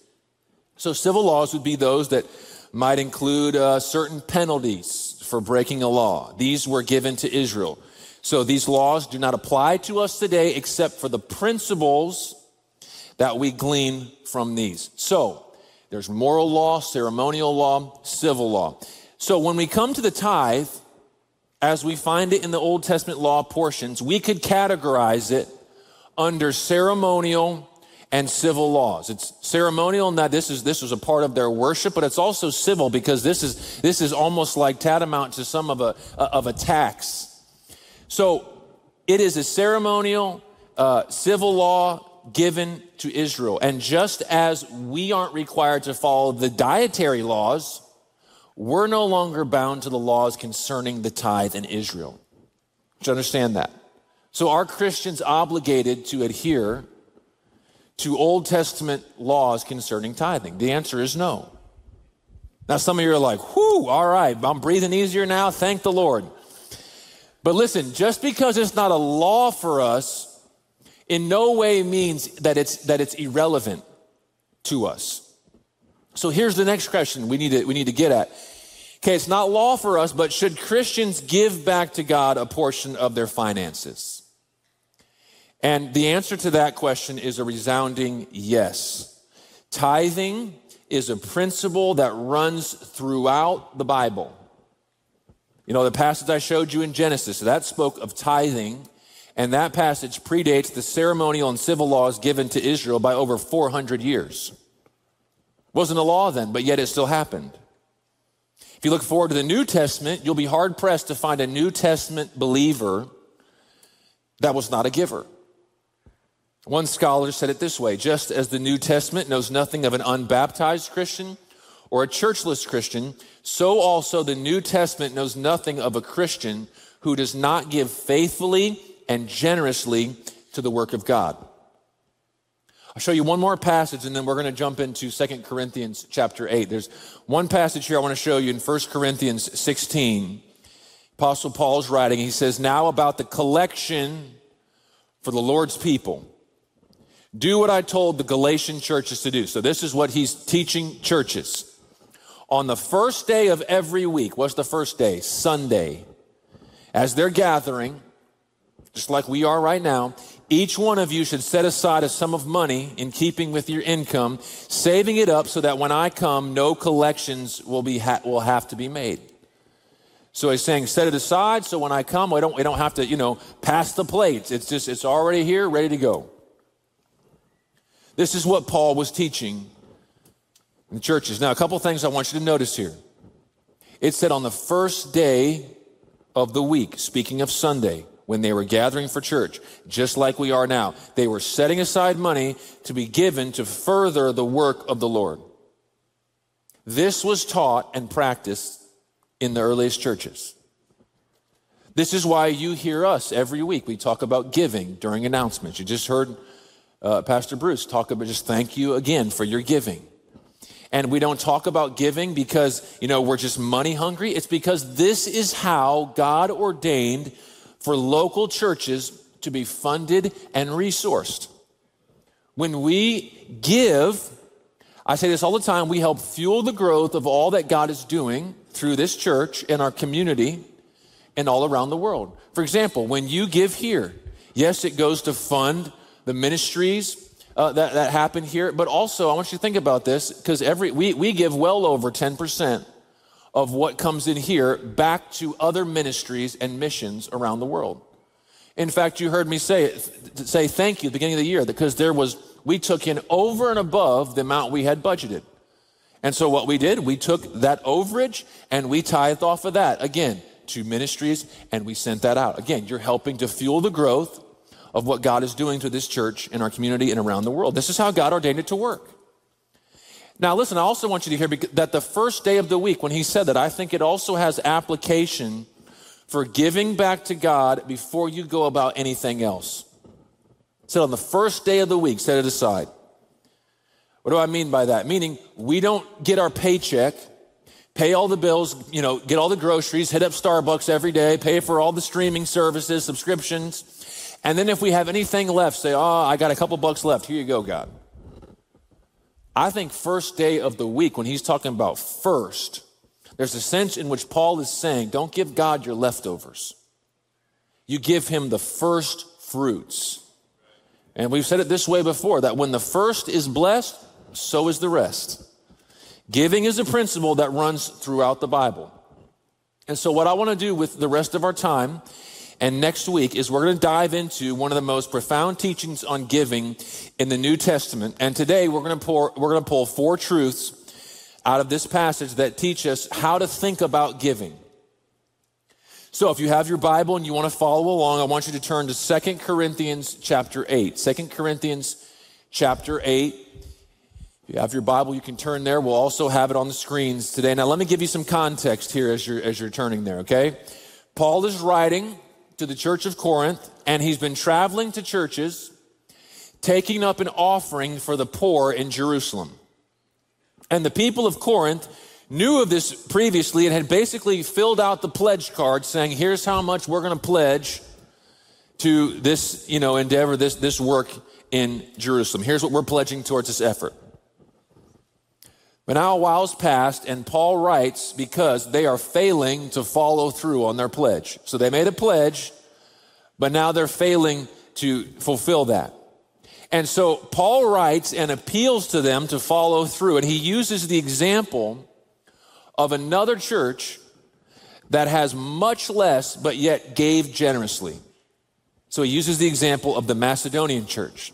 Speaker 6: So, civil laws would be those that might include uh, certain penalties for breaking a law. These were given to Israel. So, these laws do not apply to us today except for the principles that we glean from these. So, there's moral law, ceremonial law, civil law. So, when we come to the tithe, as we find it in the Old Testament law portions, we could categorize it under ceremonial and civil laws. It's ceremonial in that this is this was a part of their worship, but it's also civil because this is this is almost like tantamount to some of a of a tax. So it is a ceremonial uh, civil law given to Israel, and just as we aren't required to follow the dietary laws we're no longer bound to the laws concerning the tithe in Israel. Do you understand that? So are Christians obligated to adhere to Old Testament laws concerning tithing? The answer is no. Now, some of you are like, whew, all right, I'm breathing easier now. Thank the Lord. But listen, just because it's not a law for us, in no way means that it's, that it's irrelevant to us. So here's the next question we need to, we need to get at. Okay, it's not law for us, but should Christians give back to God a portion of their finances? And the answer to that question is a resounding yes. Tithing is a principle that runs throughout the Bible. You know, the passage I showed you in Genesis, that spoke of tithing, and that passage predates the ceremonial and civil laws given to Israel by over 400 years. Wasn't a law then, but yet it still happened. If you look forward to the New Testament, you'll be hard pressed to find a New Testament believer that was not a giver. One scholar said it this way just as the New Testament knows nothing of an unbaptized Christian or a churchless Christian, so also the New Testament knows nothing of a Christian who does not give faithfully and generously to the work of God. I'll show you one more passage and then we're going to jump into Second Corinthians chapter 8. There's one passage here I want to show you in First Corinthians 16. Apostle Paul's writing, he says, Now about the collection for the Lord's people. Do what I told the Galatian churches to do. So this is what he's teaching churches. On the first day of every week, what's the first day? Sunday. As they're gathering, just like we are right now, each one of you should set aside a sum of money in keeping with your income, saving it up so that when I come, no collections will, be ha- will have to be made. So he's saying, set it aside so when I come, we don't, we don't have to, you know, pass the plates. It's just, it's already here, ready to go. This is what Paul was teaching in the churches. Now, a couple things I want you to notice here. It said on the first day of the week, speaking of Sunday, when they were gathering for church, just like we are now. They were setting aside money to be given to further the work of the Lord. This was taught and practiced in the earliest churches. This is why you hear us every week. We talk about giving during announcements. You just heard uh, Pastor Bruce talk about just thank you again for your giving. And we don't talk about giving because, you know, we're just money hungry. It's because this is how God ordained for local churches to be funded and resourced. When we give, I say this all the time, we help fuel the growth of all that God is doing through this church and our community and all around the world. For example, when you give here, yes, it goes to fund the ministries uh, that, that happen here, but also I want you to think about this because every we, we give well over 10% of what comes in here back to other ministries and missions around the world. In fact, you heard me say say thank you at the beginning of the year because there was we took in over and above the amount we had budgeted. And so what we did, we took that overage and we tithed off of that. Again, to ministries and we sent that out. Again, you're helping to fuel the growth of what God is doing to this church in our community and around the world. This is how God ordained it to work. Now, listen, I also want you to hear that the first day of the week, when he said that, I think it also has application for giving back to God before you go about anything else. said on the first day of the week, set it aside. What do I mean by that? Meaning we don't get our paycheck, pay all the bills, you know, get all the groceries, hit up Starbucks every day, pay for all the streaming services, subscriptions. And then if we have anything left, say, oh, I got a couple bucks left. Here you go, God. I think first day of the week, when he's talking about first, there's a sense in which Paul is saying, don't give God your leftovers. You give him the first fruits. And we've said it this way before that when the first is blessed, so is the rest. Giving is a principle that runs throughout the Bible. And so, what I want to do with the rest of our time and next week is we're going to dive into one of the most profound teachings on giving in the New Testament. And today we're going to pour, we're going to pull four truths out of this passage that teach us how to think about giving. So if you have your Bible and you want to follow along, I want you to turn to Second Corinthians chapter 8. 2 Corinthians chapter 8. If you have your Bible, you can turn there. We'll also have it on the screens today. Now, let me give you some context here as you're, as you're turning there, okay? Paul is writing to the church of Corinth, and he's been traveling to churches, taking up an offering for the poor in Jerusalem. And the people of Corinth knew of this previously and had basically filled out the pledge card saying, here's how much we're going to pledge to this, you know, endeavor, this, this work in Jerusalem. Here's what we're pledging towards this effort. But now a while's passed, and Paul writes because they are failing to follow through on their pledge. So they made a pledge, but now they're failing to fulfill that. And so Paul writes and appeals to them to follow through, and he uses the example of another church that has much less, but yet gave generously. So he uses the example of the Macedonian church.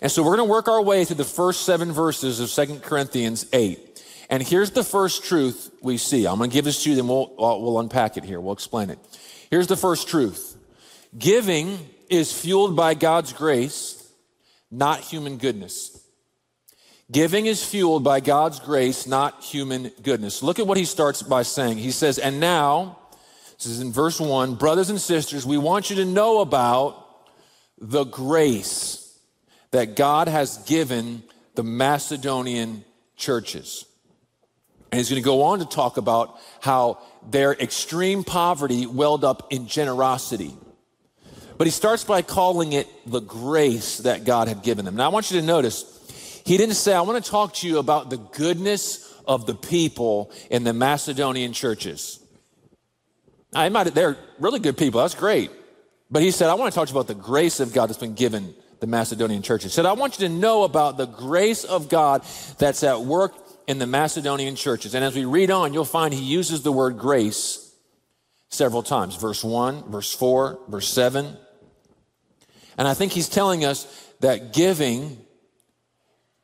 Speaker 6: And so we're going to work our way through the first seven verses of Second Corinthians 8. And here's the first truth we see. I'm going to give this to you, then we'll, uh, we'll unpack it here. We'll explain it. Here's the first truth giving is fueled by God's grace, not human goodness. Giving is fueled by God's grace, not human goodness. Look at what he starts by saying. He says, And now, this is in verse one, brothers and sisters, we want you to know about the grace that God has given the Macedonian churches. And he's going to go on to talk about how their extreme poverty welled up in generosity. But he starts by calling it the grace that God had given them. Now, I want you to notice, he didn't say, I want to talk to you about the goodness of the people in the Macedonian churches. I might, they're really good people. That's great. But he said, I want to talk to you about the grace of God that's been given the Macedonian churches. He said, I want you to know about the grace of God that's at work in the Macedonian churches. And as we read on, you'll find he uses the word grace several times verse 1, verse 4, verse 7. And I think he's telling us that giving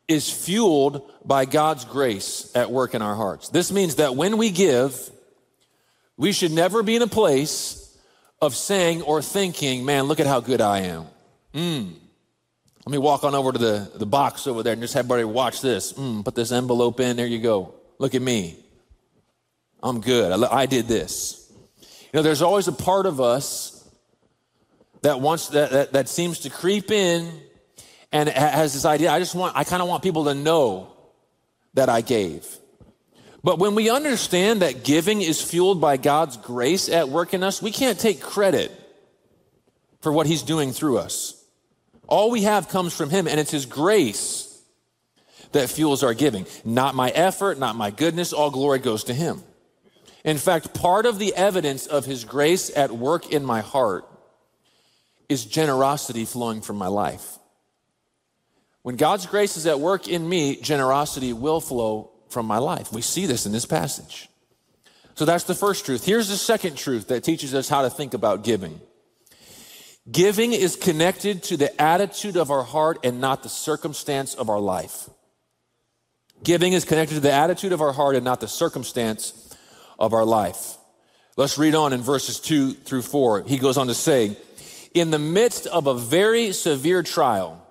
Speaker 6: is fueled by God's grace at work in our hearts. This means that when we give, we should never be in a place of saying or thinking, man, look at how good I am. Mm, let me walk on over to the, the box over there and just have everybody watch this. Mm, put this envelope in. There you go. Look at me. I'm good. I, I did this. You know, there's always a part of us that wants that, that, that seems to creep in and has this idea. I just want, I kind of want people to know that I gave. But when we understand that giving is fueled by God's grace at work in us, we can't take credit for what He's doing through us. All we have comes from Him, and it's His grace that fuels our giving. Not my effort, not my goodness, all glory goes to Him. In fact, part of the evidence of His grace at work in my heart is generosity flowing from my life. When God's grace is at work in me, generosity will flow from my life. We see this in this passage. So that's the first truth. Here's the second truth that teaches us how to think about giving. Giving is connected to the attitude of our heart and not the circumstance of our life. Giving is connected to the attitude of our heart and not the circumstance of our life. Let's read on in verses 2 through 4. He goes on to say, In the midst of a very severe trial,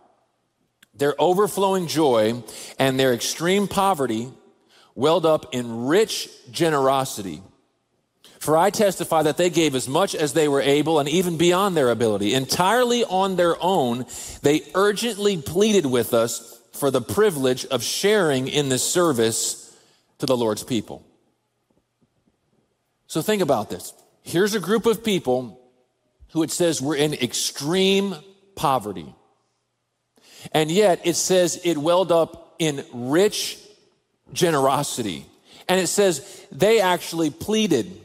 Speaker 6: their overflowing joy and their extreme poverty welled up in rich generosity. For I testify that they gave as much as they were able and even beyond their ability. Entirely on their own, they urgently pleaded with us for the privilege of sharing in this service to the Lord's people. So think about this. Here's a group of people who it says were in extreme poverty. And yet it says it welled up in rich generosity. And it says they actually pleaded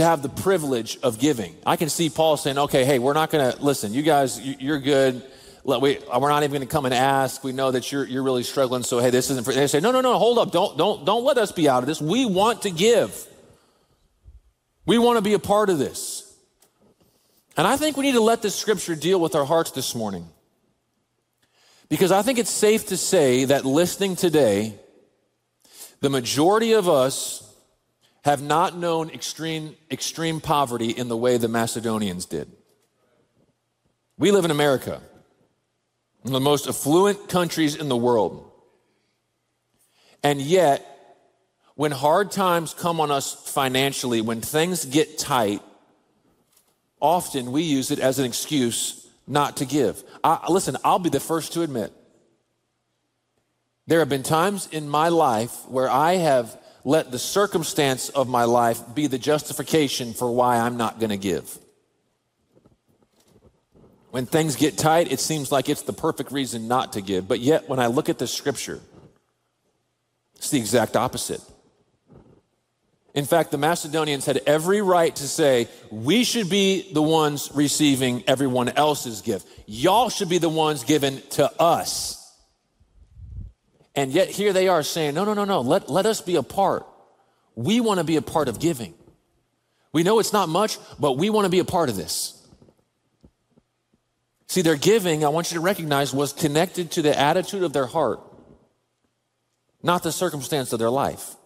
Speaker 6: to have the privilege of giving. I can see Paul saying, okay, hey, we're not going to, listen, you guys, you're good. We, we're not even going to come and ask. We know that you're, you're really struggling. So, hey, this isn't for, they say, no, no, no, hold up. Don't, don't, don't let us be out of this. We want to give. We want to be a part of this. And I think we need to let this scripture deal with our hearts this morning. Because I think it's safe to say that listening today, the majority of us have not known extreme, extreme poverty in the way the Macedonians did. We live in America, one of the most affluent countries in the world. And yet, when hard times come on us financially, when things get tight, often we use it as an excuse not to give. I, listen, I'll be the first to admit there have been times in my life where I have let the circumstance of my life be the justification for why I'm not going to give. When things get tight, it seems like it's the perfect reason not to give. But yet, when I look at the scripture, it's the exact opposite. In fact, the Macedonians had every right to say, we should be the ones receiving everyone else's gift. Y'all should be the ones given to us. And yet here they are saying, no, no, no, no, let, let us be a part. We want to be a part of giving. We know it's not much, but we want to be a part of this. See, their giving, I want you to recognize, was connected to the attitude of their heart, not the circumstance of their life.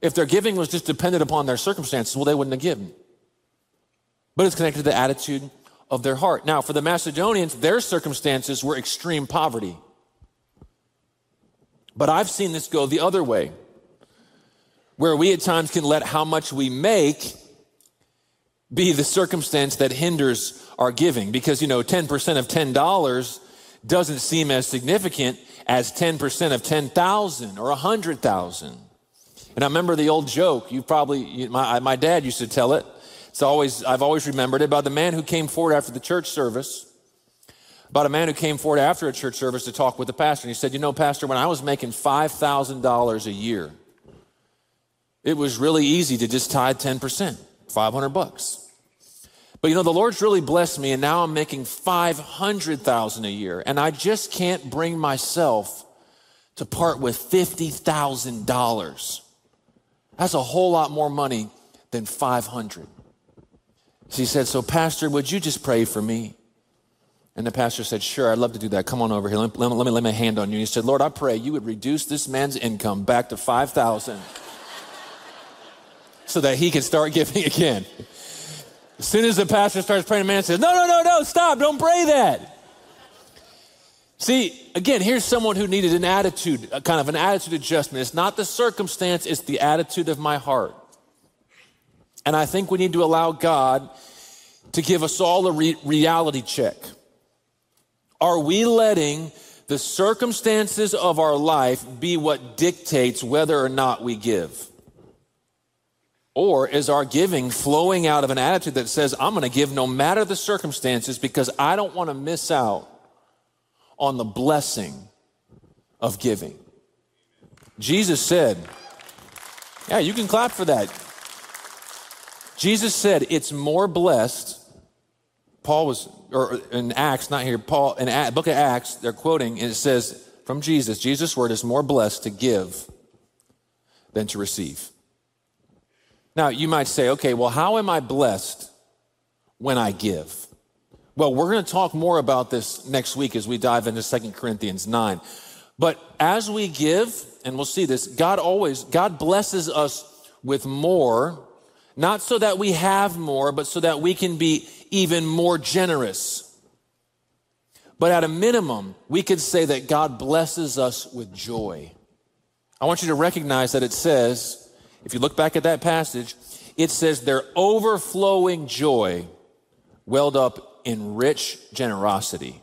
Speaker 6: If their giving was just dependent upon their circumstances, well, they wouldn't have given. But it's connected to the attitude of their heart. Now, for the Macedonians, their circumstances were extreme poverty. But I've seen this go the other way, where we at times can let how much we make be the circumstance that hinders our giving. Because, you know, 10% of $10 doesn't seem as significant as 10% of 10,000 or 100,000. And I remember the old joke. You probably, my, my dad used to tell it. It's always, I've always remembered it about the man who came forward after the church service. About a man who came forward after a church service to talk with the pastor. And he said, You know, Pastor, when I was making $5,000 a year, it was really easy to just tithe 10%, 500 bucks. But you know, the Lord's really blessed me, and now I'm making 500,000 a year, and I just can't bring myself to part with $50,000. That's a whole lot more money than 500. She said, So, Pastor, would you just pray for me? And the pastor said, Sure, I'd love to do that. Come on over here. Let, let, me lay my hand on you. He said, Lord, I pray you would reduce this man's income back to 5,000 so that he can start *laughs* giving again. As soon as the pastor starts praying, the man says, No, no, no, no, stop. Don't pray that. See, again, here's someone who needed an attitude, a kind of an attitude adjustment. It's not the circumstance, it's the attitude of my heart. And I think we need to allow God to give us all a re- reality check. Are we letting the circumstances of our life be what dictates whether or not we give? Or is our giving flowing out of an attitude that says, I'm going to give no matter the circumstances because I don't want to miss out on the blessing of giving. Jesus said, Yeah, you can clap for that. Jesus said, It's more blessed. Paul was, or in Acts, not here, Paul, in the book of Acts, they're quoting, and it says from Jesus, Jesus' word is more blessed to give than to receive. Now, you might say, okay, well, how am I blessed when I give? Well, we're going to talk more about this next week as we dive into 2 Corinthians 9. But as we give, and we'll see this, God always, God blesses us with more, not so that we have more, but so that we can be even more generous. But at a minimum, we could say that God blesses us with joy. I want you to recognize that it says, if you look back at that passage, it says their overflowing joy welled up in rich generosity.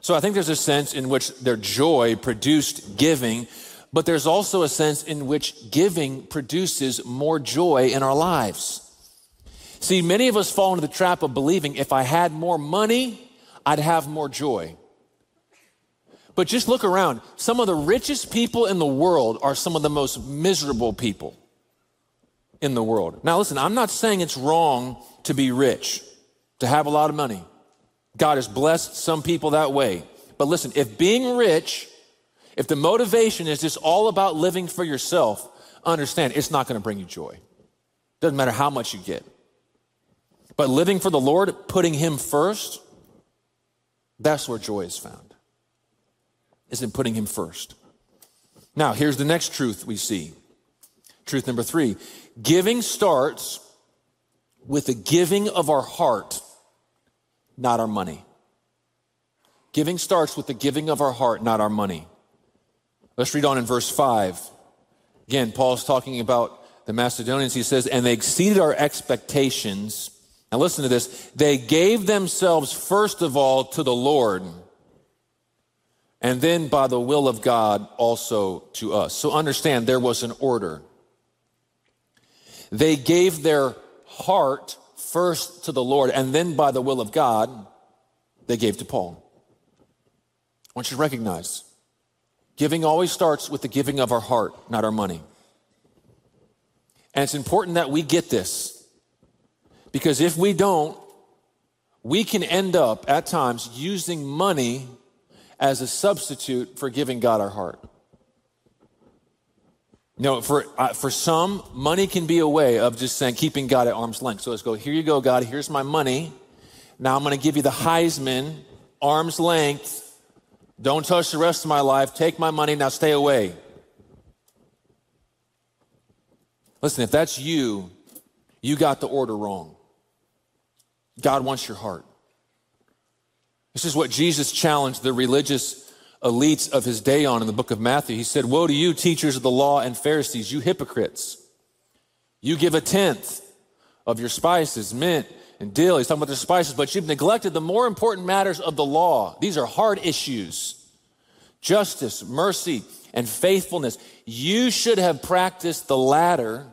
Speaker 6: So I think there's a sense in which their joy produced giving, but there's also a sense in which giving produces more joy in our lives. See, many of us fall into the trap of believing if I had more money, I'd have more joy. But just look around. Some of the richest people in the world are some of the most miserable people in the world. Now, listen, I'm not saying it's wrong to be rich, to have a lot of money. God has blessed some people that way. But listen, if being rich, if the motivation is just all about living for yourself, understand it's not going to bring you joy. Doesn't matter how much you get. But living for the Lord, putting Him first, that's where joy is found, is in putting Him first. Now, here's the next truth we see. Truth number three giving starts with the giving of our heart not our money. Giving starts with the giving of our heart, not our money. Let's read on in verse 5. Again, Paul's talking about the Macedonians. He says, And they exceeded our expectations. Now, listen to this. They gave themselves, first of all, to the Lord, and then by the will of God also to us. So understand, there was an order. They gave their heart first to the Lord, and then by the will of God, they gave to Paul. I want you to recognize giving always starts with the giving of our heart, not our money. And it's important that we get this because if we don't, we can end up at times using money as a substitute for giving God our heart. You know, for, uh, for some, money can be a way of just saying, keeping God at arm's length. So let's go, here you go, God, here's my money. Now I'm going to give you the Heisman, arm's length. Don't touch the rest of my life. Take my money, now stay away. Listen, if that's you, you got the order wrong. God wants your heart. This is what Jesus challenged the religious elites of his day on in the book of Matthew. He said, Woe to you, teachers of the law and Pharisees, you hypocrites. You give a tenth of your spices, mint and dill. He's talking about the spices, but you've neglected the more important matters of the law. These are hard issues justice, mercy, and faithfulness. You should have practiced the latter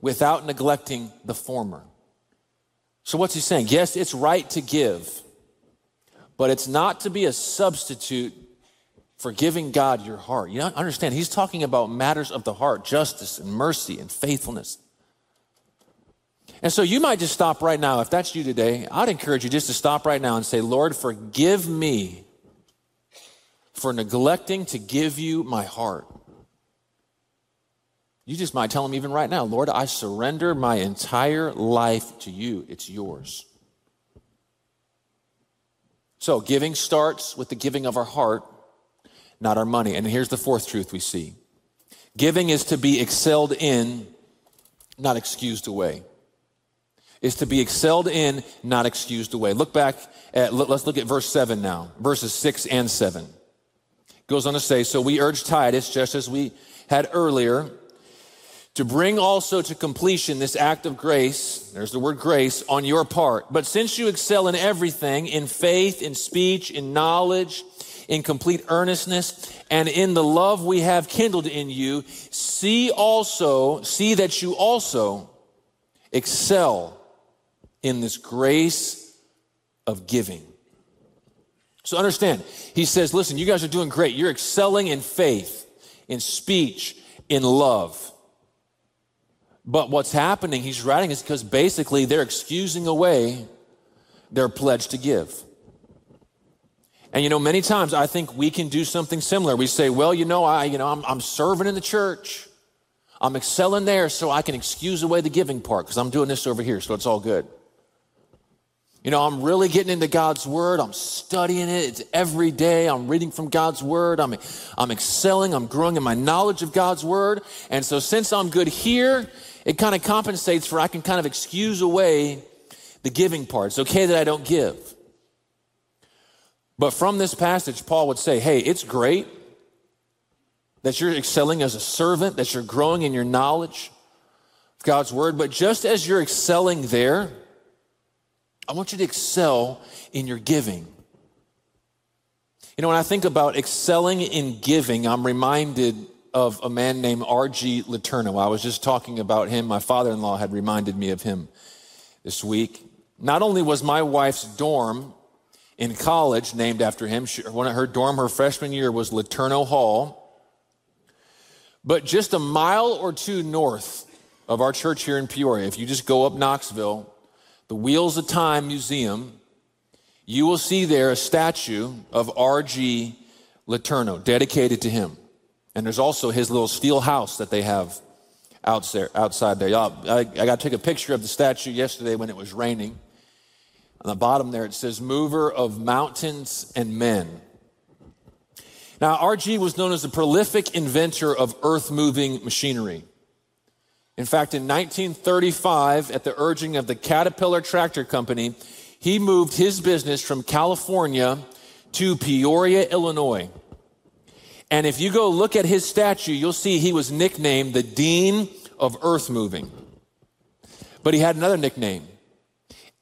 Speaker 6: without neglecting the former. So, what's he saying? Yes, it's right to give but it's not to be a substitute for giving God your heart. You understand, he's talking about matters of the heart, justice and mercy and faithfulness. And so you might just stop right now. If that's you today, I'd encourage you just to stop right now and say, Lord, forgive me for neglecting to give you my heart. You just might tell him even right now, Lord, I surrender my entire life to you. It's yours. So, giving starts with the giving of our heart, not our money. And here's the fourth truth we see giving is to be excelled in, not excused away. Is to be excelled in, not excused away. Look back at, let's look at verse 7 now, verses 6 and 7. Goes on to say, So we urge Titus, just as we had earlier, to bring also to completion this act of grace, there's the word grace, on your part. But since you excel in everything, in faith, in speech, in knowledge, in complete earnestness, and in the love we have kindled in you, see also, see that you also excel in this grace of giving. So understand, he says, listen, you guys are doing great. You're excelling in faith, in speech, in love. But what's happening, he's writing, is because basically they're excusing away their pledge to give. And you know, many times I think we can do something similar. We say, well, you know, I, you know, I'm, I'm serving in the church. I'm excelling there so I can excuse away the giving part because I'm doing this over here, so it's all good. You know, I'm really getting into God's word. I'm studying it. It's every day. I'm reading from God's word. I'm, I'm excelling. I'm growing in my knowledge of God's word. And so since I'm good here, it kind of compensates for I can kind of excuse away the giving part. It's okay that I don't give. But from this passage, Paul would say, hey, it's great that you're excelling as a servant, that you're growing in your knowledge of God's word. But just as you're excelling there, I want you to excel in your giving. You know, when I think about excelling in giving, I'm reminded of a man named R.G. Letourneau. I was just talking about him. My father in law had reminded me of him this week. Not only was my wife's dorm in college named after him, she, when her dorm her freshman year was Letourneau Hall, but just a mile or two north of our church here in Peoria, if you just go up Knoxville, the Wheels of Time Museum, you will see there a statue of R.G. Letourneau dedicated to him. And there's also his little steel house that they have out there, outside there. I, I got to take a picture of the statue yesterday when it was raining. On the bottom there, it says, Mover of Mountains and Men. Now, RG was known as a prolific inventor of earth moving machinery. In fact, in 1935, at the urging of the Caterpillar Tractor Company, he moved his business from California to Peoria, Illinois. And if you go look at his statue, you'll see he was nicknamed the Dean of Earth Moving. But he had another nickname.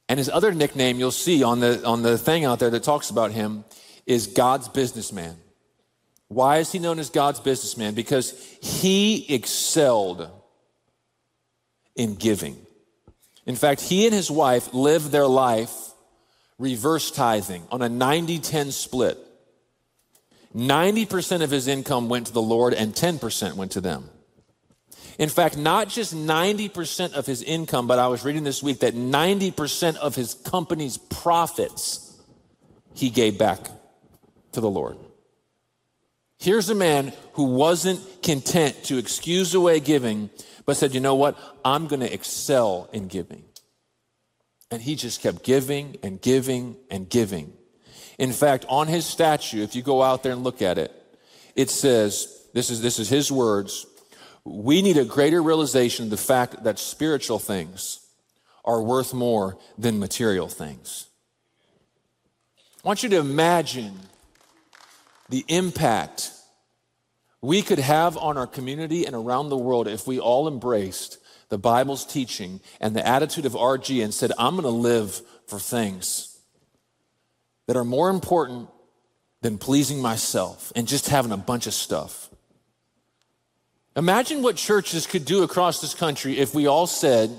Speaker 6: And his other nickname you'll see on the, on the thing out there that talks about him is God's businessman. Why is he known as God's businessman? Because he excelled in giving. In fact, he and his wife lived their life reverse tithing on a 90 10 split. 90% of his income went to the Lord and 10% went to them. In fact, not just 90% of his income, but I was reading this week that 90% of his company's profits he gave back to the Lord. Here's a man who wasn't content to excuse away giving, but said, you know what? I'm going to excel in giving. And he just kept giving and giving and giving. In fact, on his statue, if you go out there and look at it, it says, this is, this is his words, we need a greater realization of the fact that spiritual things are worth more than material things. I want you to imagine the impact we could have on our community and around the world if we all embraced the Bible's teaching and the attitude of RG and said, I'm going to live for things that are more important than pleasing myself and just having a bunch of stuff. Imagine what churches could do across this country if we all said,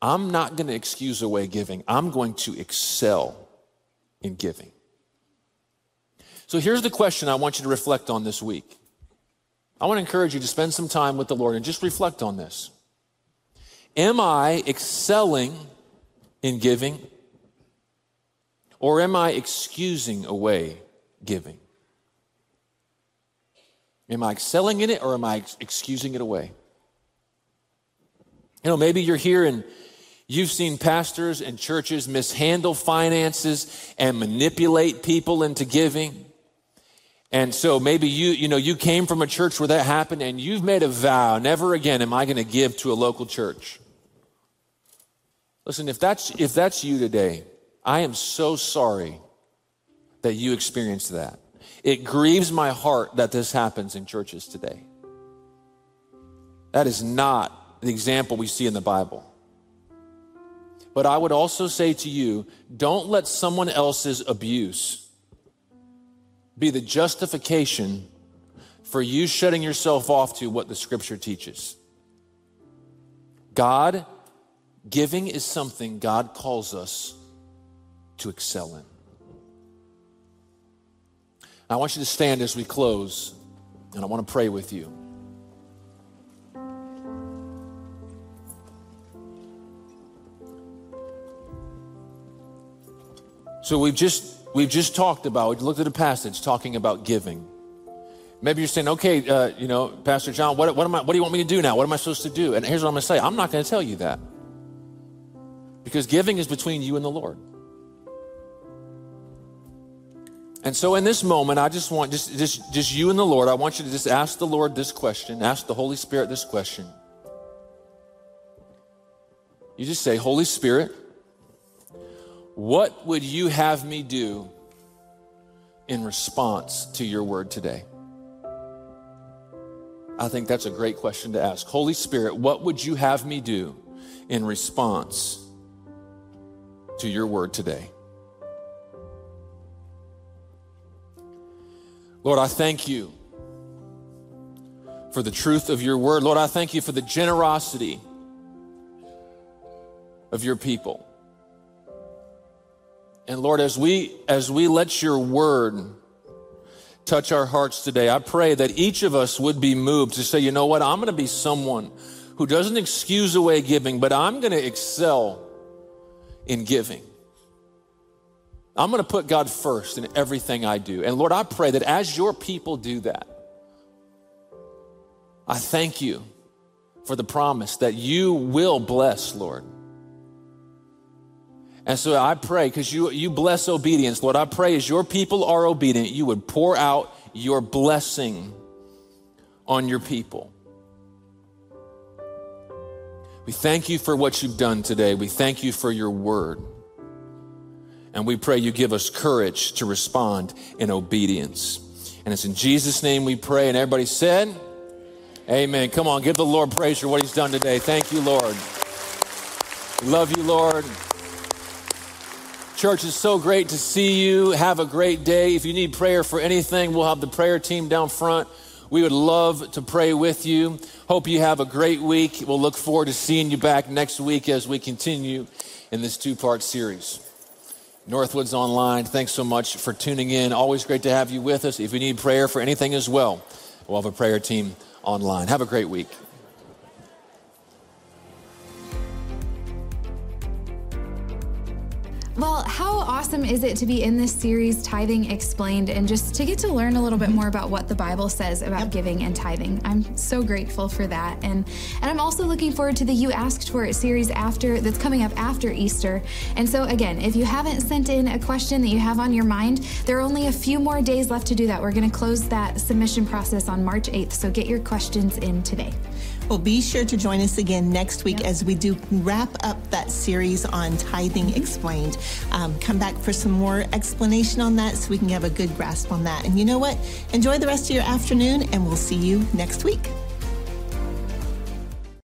Speaker 6: I'm not going to excuse away giving, I'm going to excel in giving. So here's the question I want you to reflect on this week. I want to encourage you to spend some time with the Lord and just reflect on this. Am I excelling in giving? Or am I excusing away giving? Am I excelling in it or am I excusing it away? You know, maybe you're here and you've seen pastors and churches mishandle finances and manipulate people into giving. And so maybe you, you know, you came from a church where that happened and you've made a vow, never again am I going to give to a local church. Listen, if that's, if that's you today, I am so sorry that you experienced that. It grieves my heart that this happens in churches today. That is not the example we see in the Bible. But I would also say to you, don't let someone else's abuse be the justification for you shutting yourself off to what the scripture teaches. God, giving is something God calls us to excel in. I want you to stand as we close, and I want to pray with you. So we've just We've just talked about, we looked at a passage talking about giving. Maybe you're saying, okay, uh, you know, Pastor John, what, what, am I, what do you want me to do now? What am I supposed to do? And here's what I'm going to say I'm not going to tell you that. Because giving is between you and the Lord. And so in this moment, I just want just, just, just you and the Lord, I want you to just ask the Lord this question, ask the Holy Spirit this question. You just say, Holy Spirit, what would you have me do in response to your word today? I think that's a great question to ask. Holy Spirit, what would you have me do in response to your word today? Lord, I thank you for the truth of your word. Lord, I thank you for the generosity of your people. And Lord, as we as we let your word touch our hearts today, I pray that each of us would be moved to say, you know what, I'm going to be someone who doesn't excuse away giving, but I'm going to excel in giving. I'm going to put God first in everything I do. And Lord, I pray that as your people do that, I thank you for the promise that you will bless, Lord. And so I pray, because you, you bless obedience, Lord, I pray as your people are obedient, you would pour out your blessing on your people. We thank you for what you've done today. We thank you for your word. And we pray you give us courage to respond in obedience. And it's in Jesus' name we pray. And everybody said, Amen. Come on, give the Lord praise for what he's done today. Thank you, Lord. Love you, Lord. Church, it's so great to see you. Have a great day. If you need prayer for anything, we'll have the prayer team down front. We would love to pray with you. Hope you have a great week. We'll look forward to seeing you back next week as we continue in this two part series. Northwoods Online, thanks so much for tuning in. Always great to have you with us. If you need prayer for anything as well, we'll have a prayer team online. Have a great week.
Speaker 1: Well, how awesome is it to be in this series, Tithing Explained, and just to get to learn a little bit more about what the Bible says about yep. giving and tithing? I'm so grateful for that. And and I'm also looking forward to the You Asked For It series after that's coming up after Easter. And so again, if you haven't sent in a question that you have on your mind, there are only a few more days left to do that. We're going to close that submission process on March 8th. So get your questions in today.
Speaker 2: Well, be sure to join us again next week yep. as we do wrap up that series on tithing explained. Um, come back for some more explanation on that so we can have a good grasp on that. And you know what? Enjoy the rest of your afternoon, and we'll see you next week.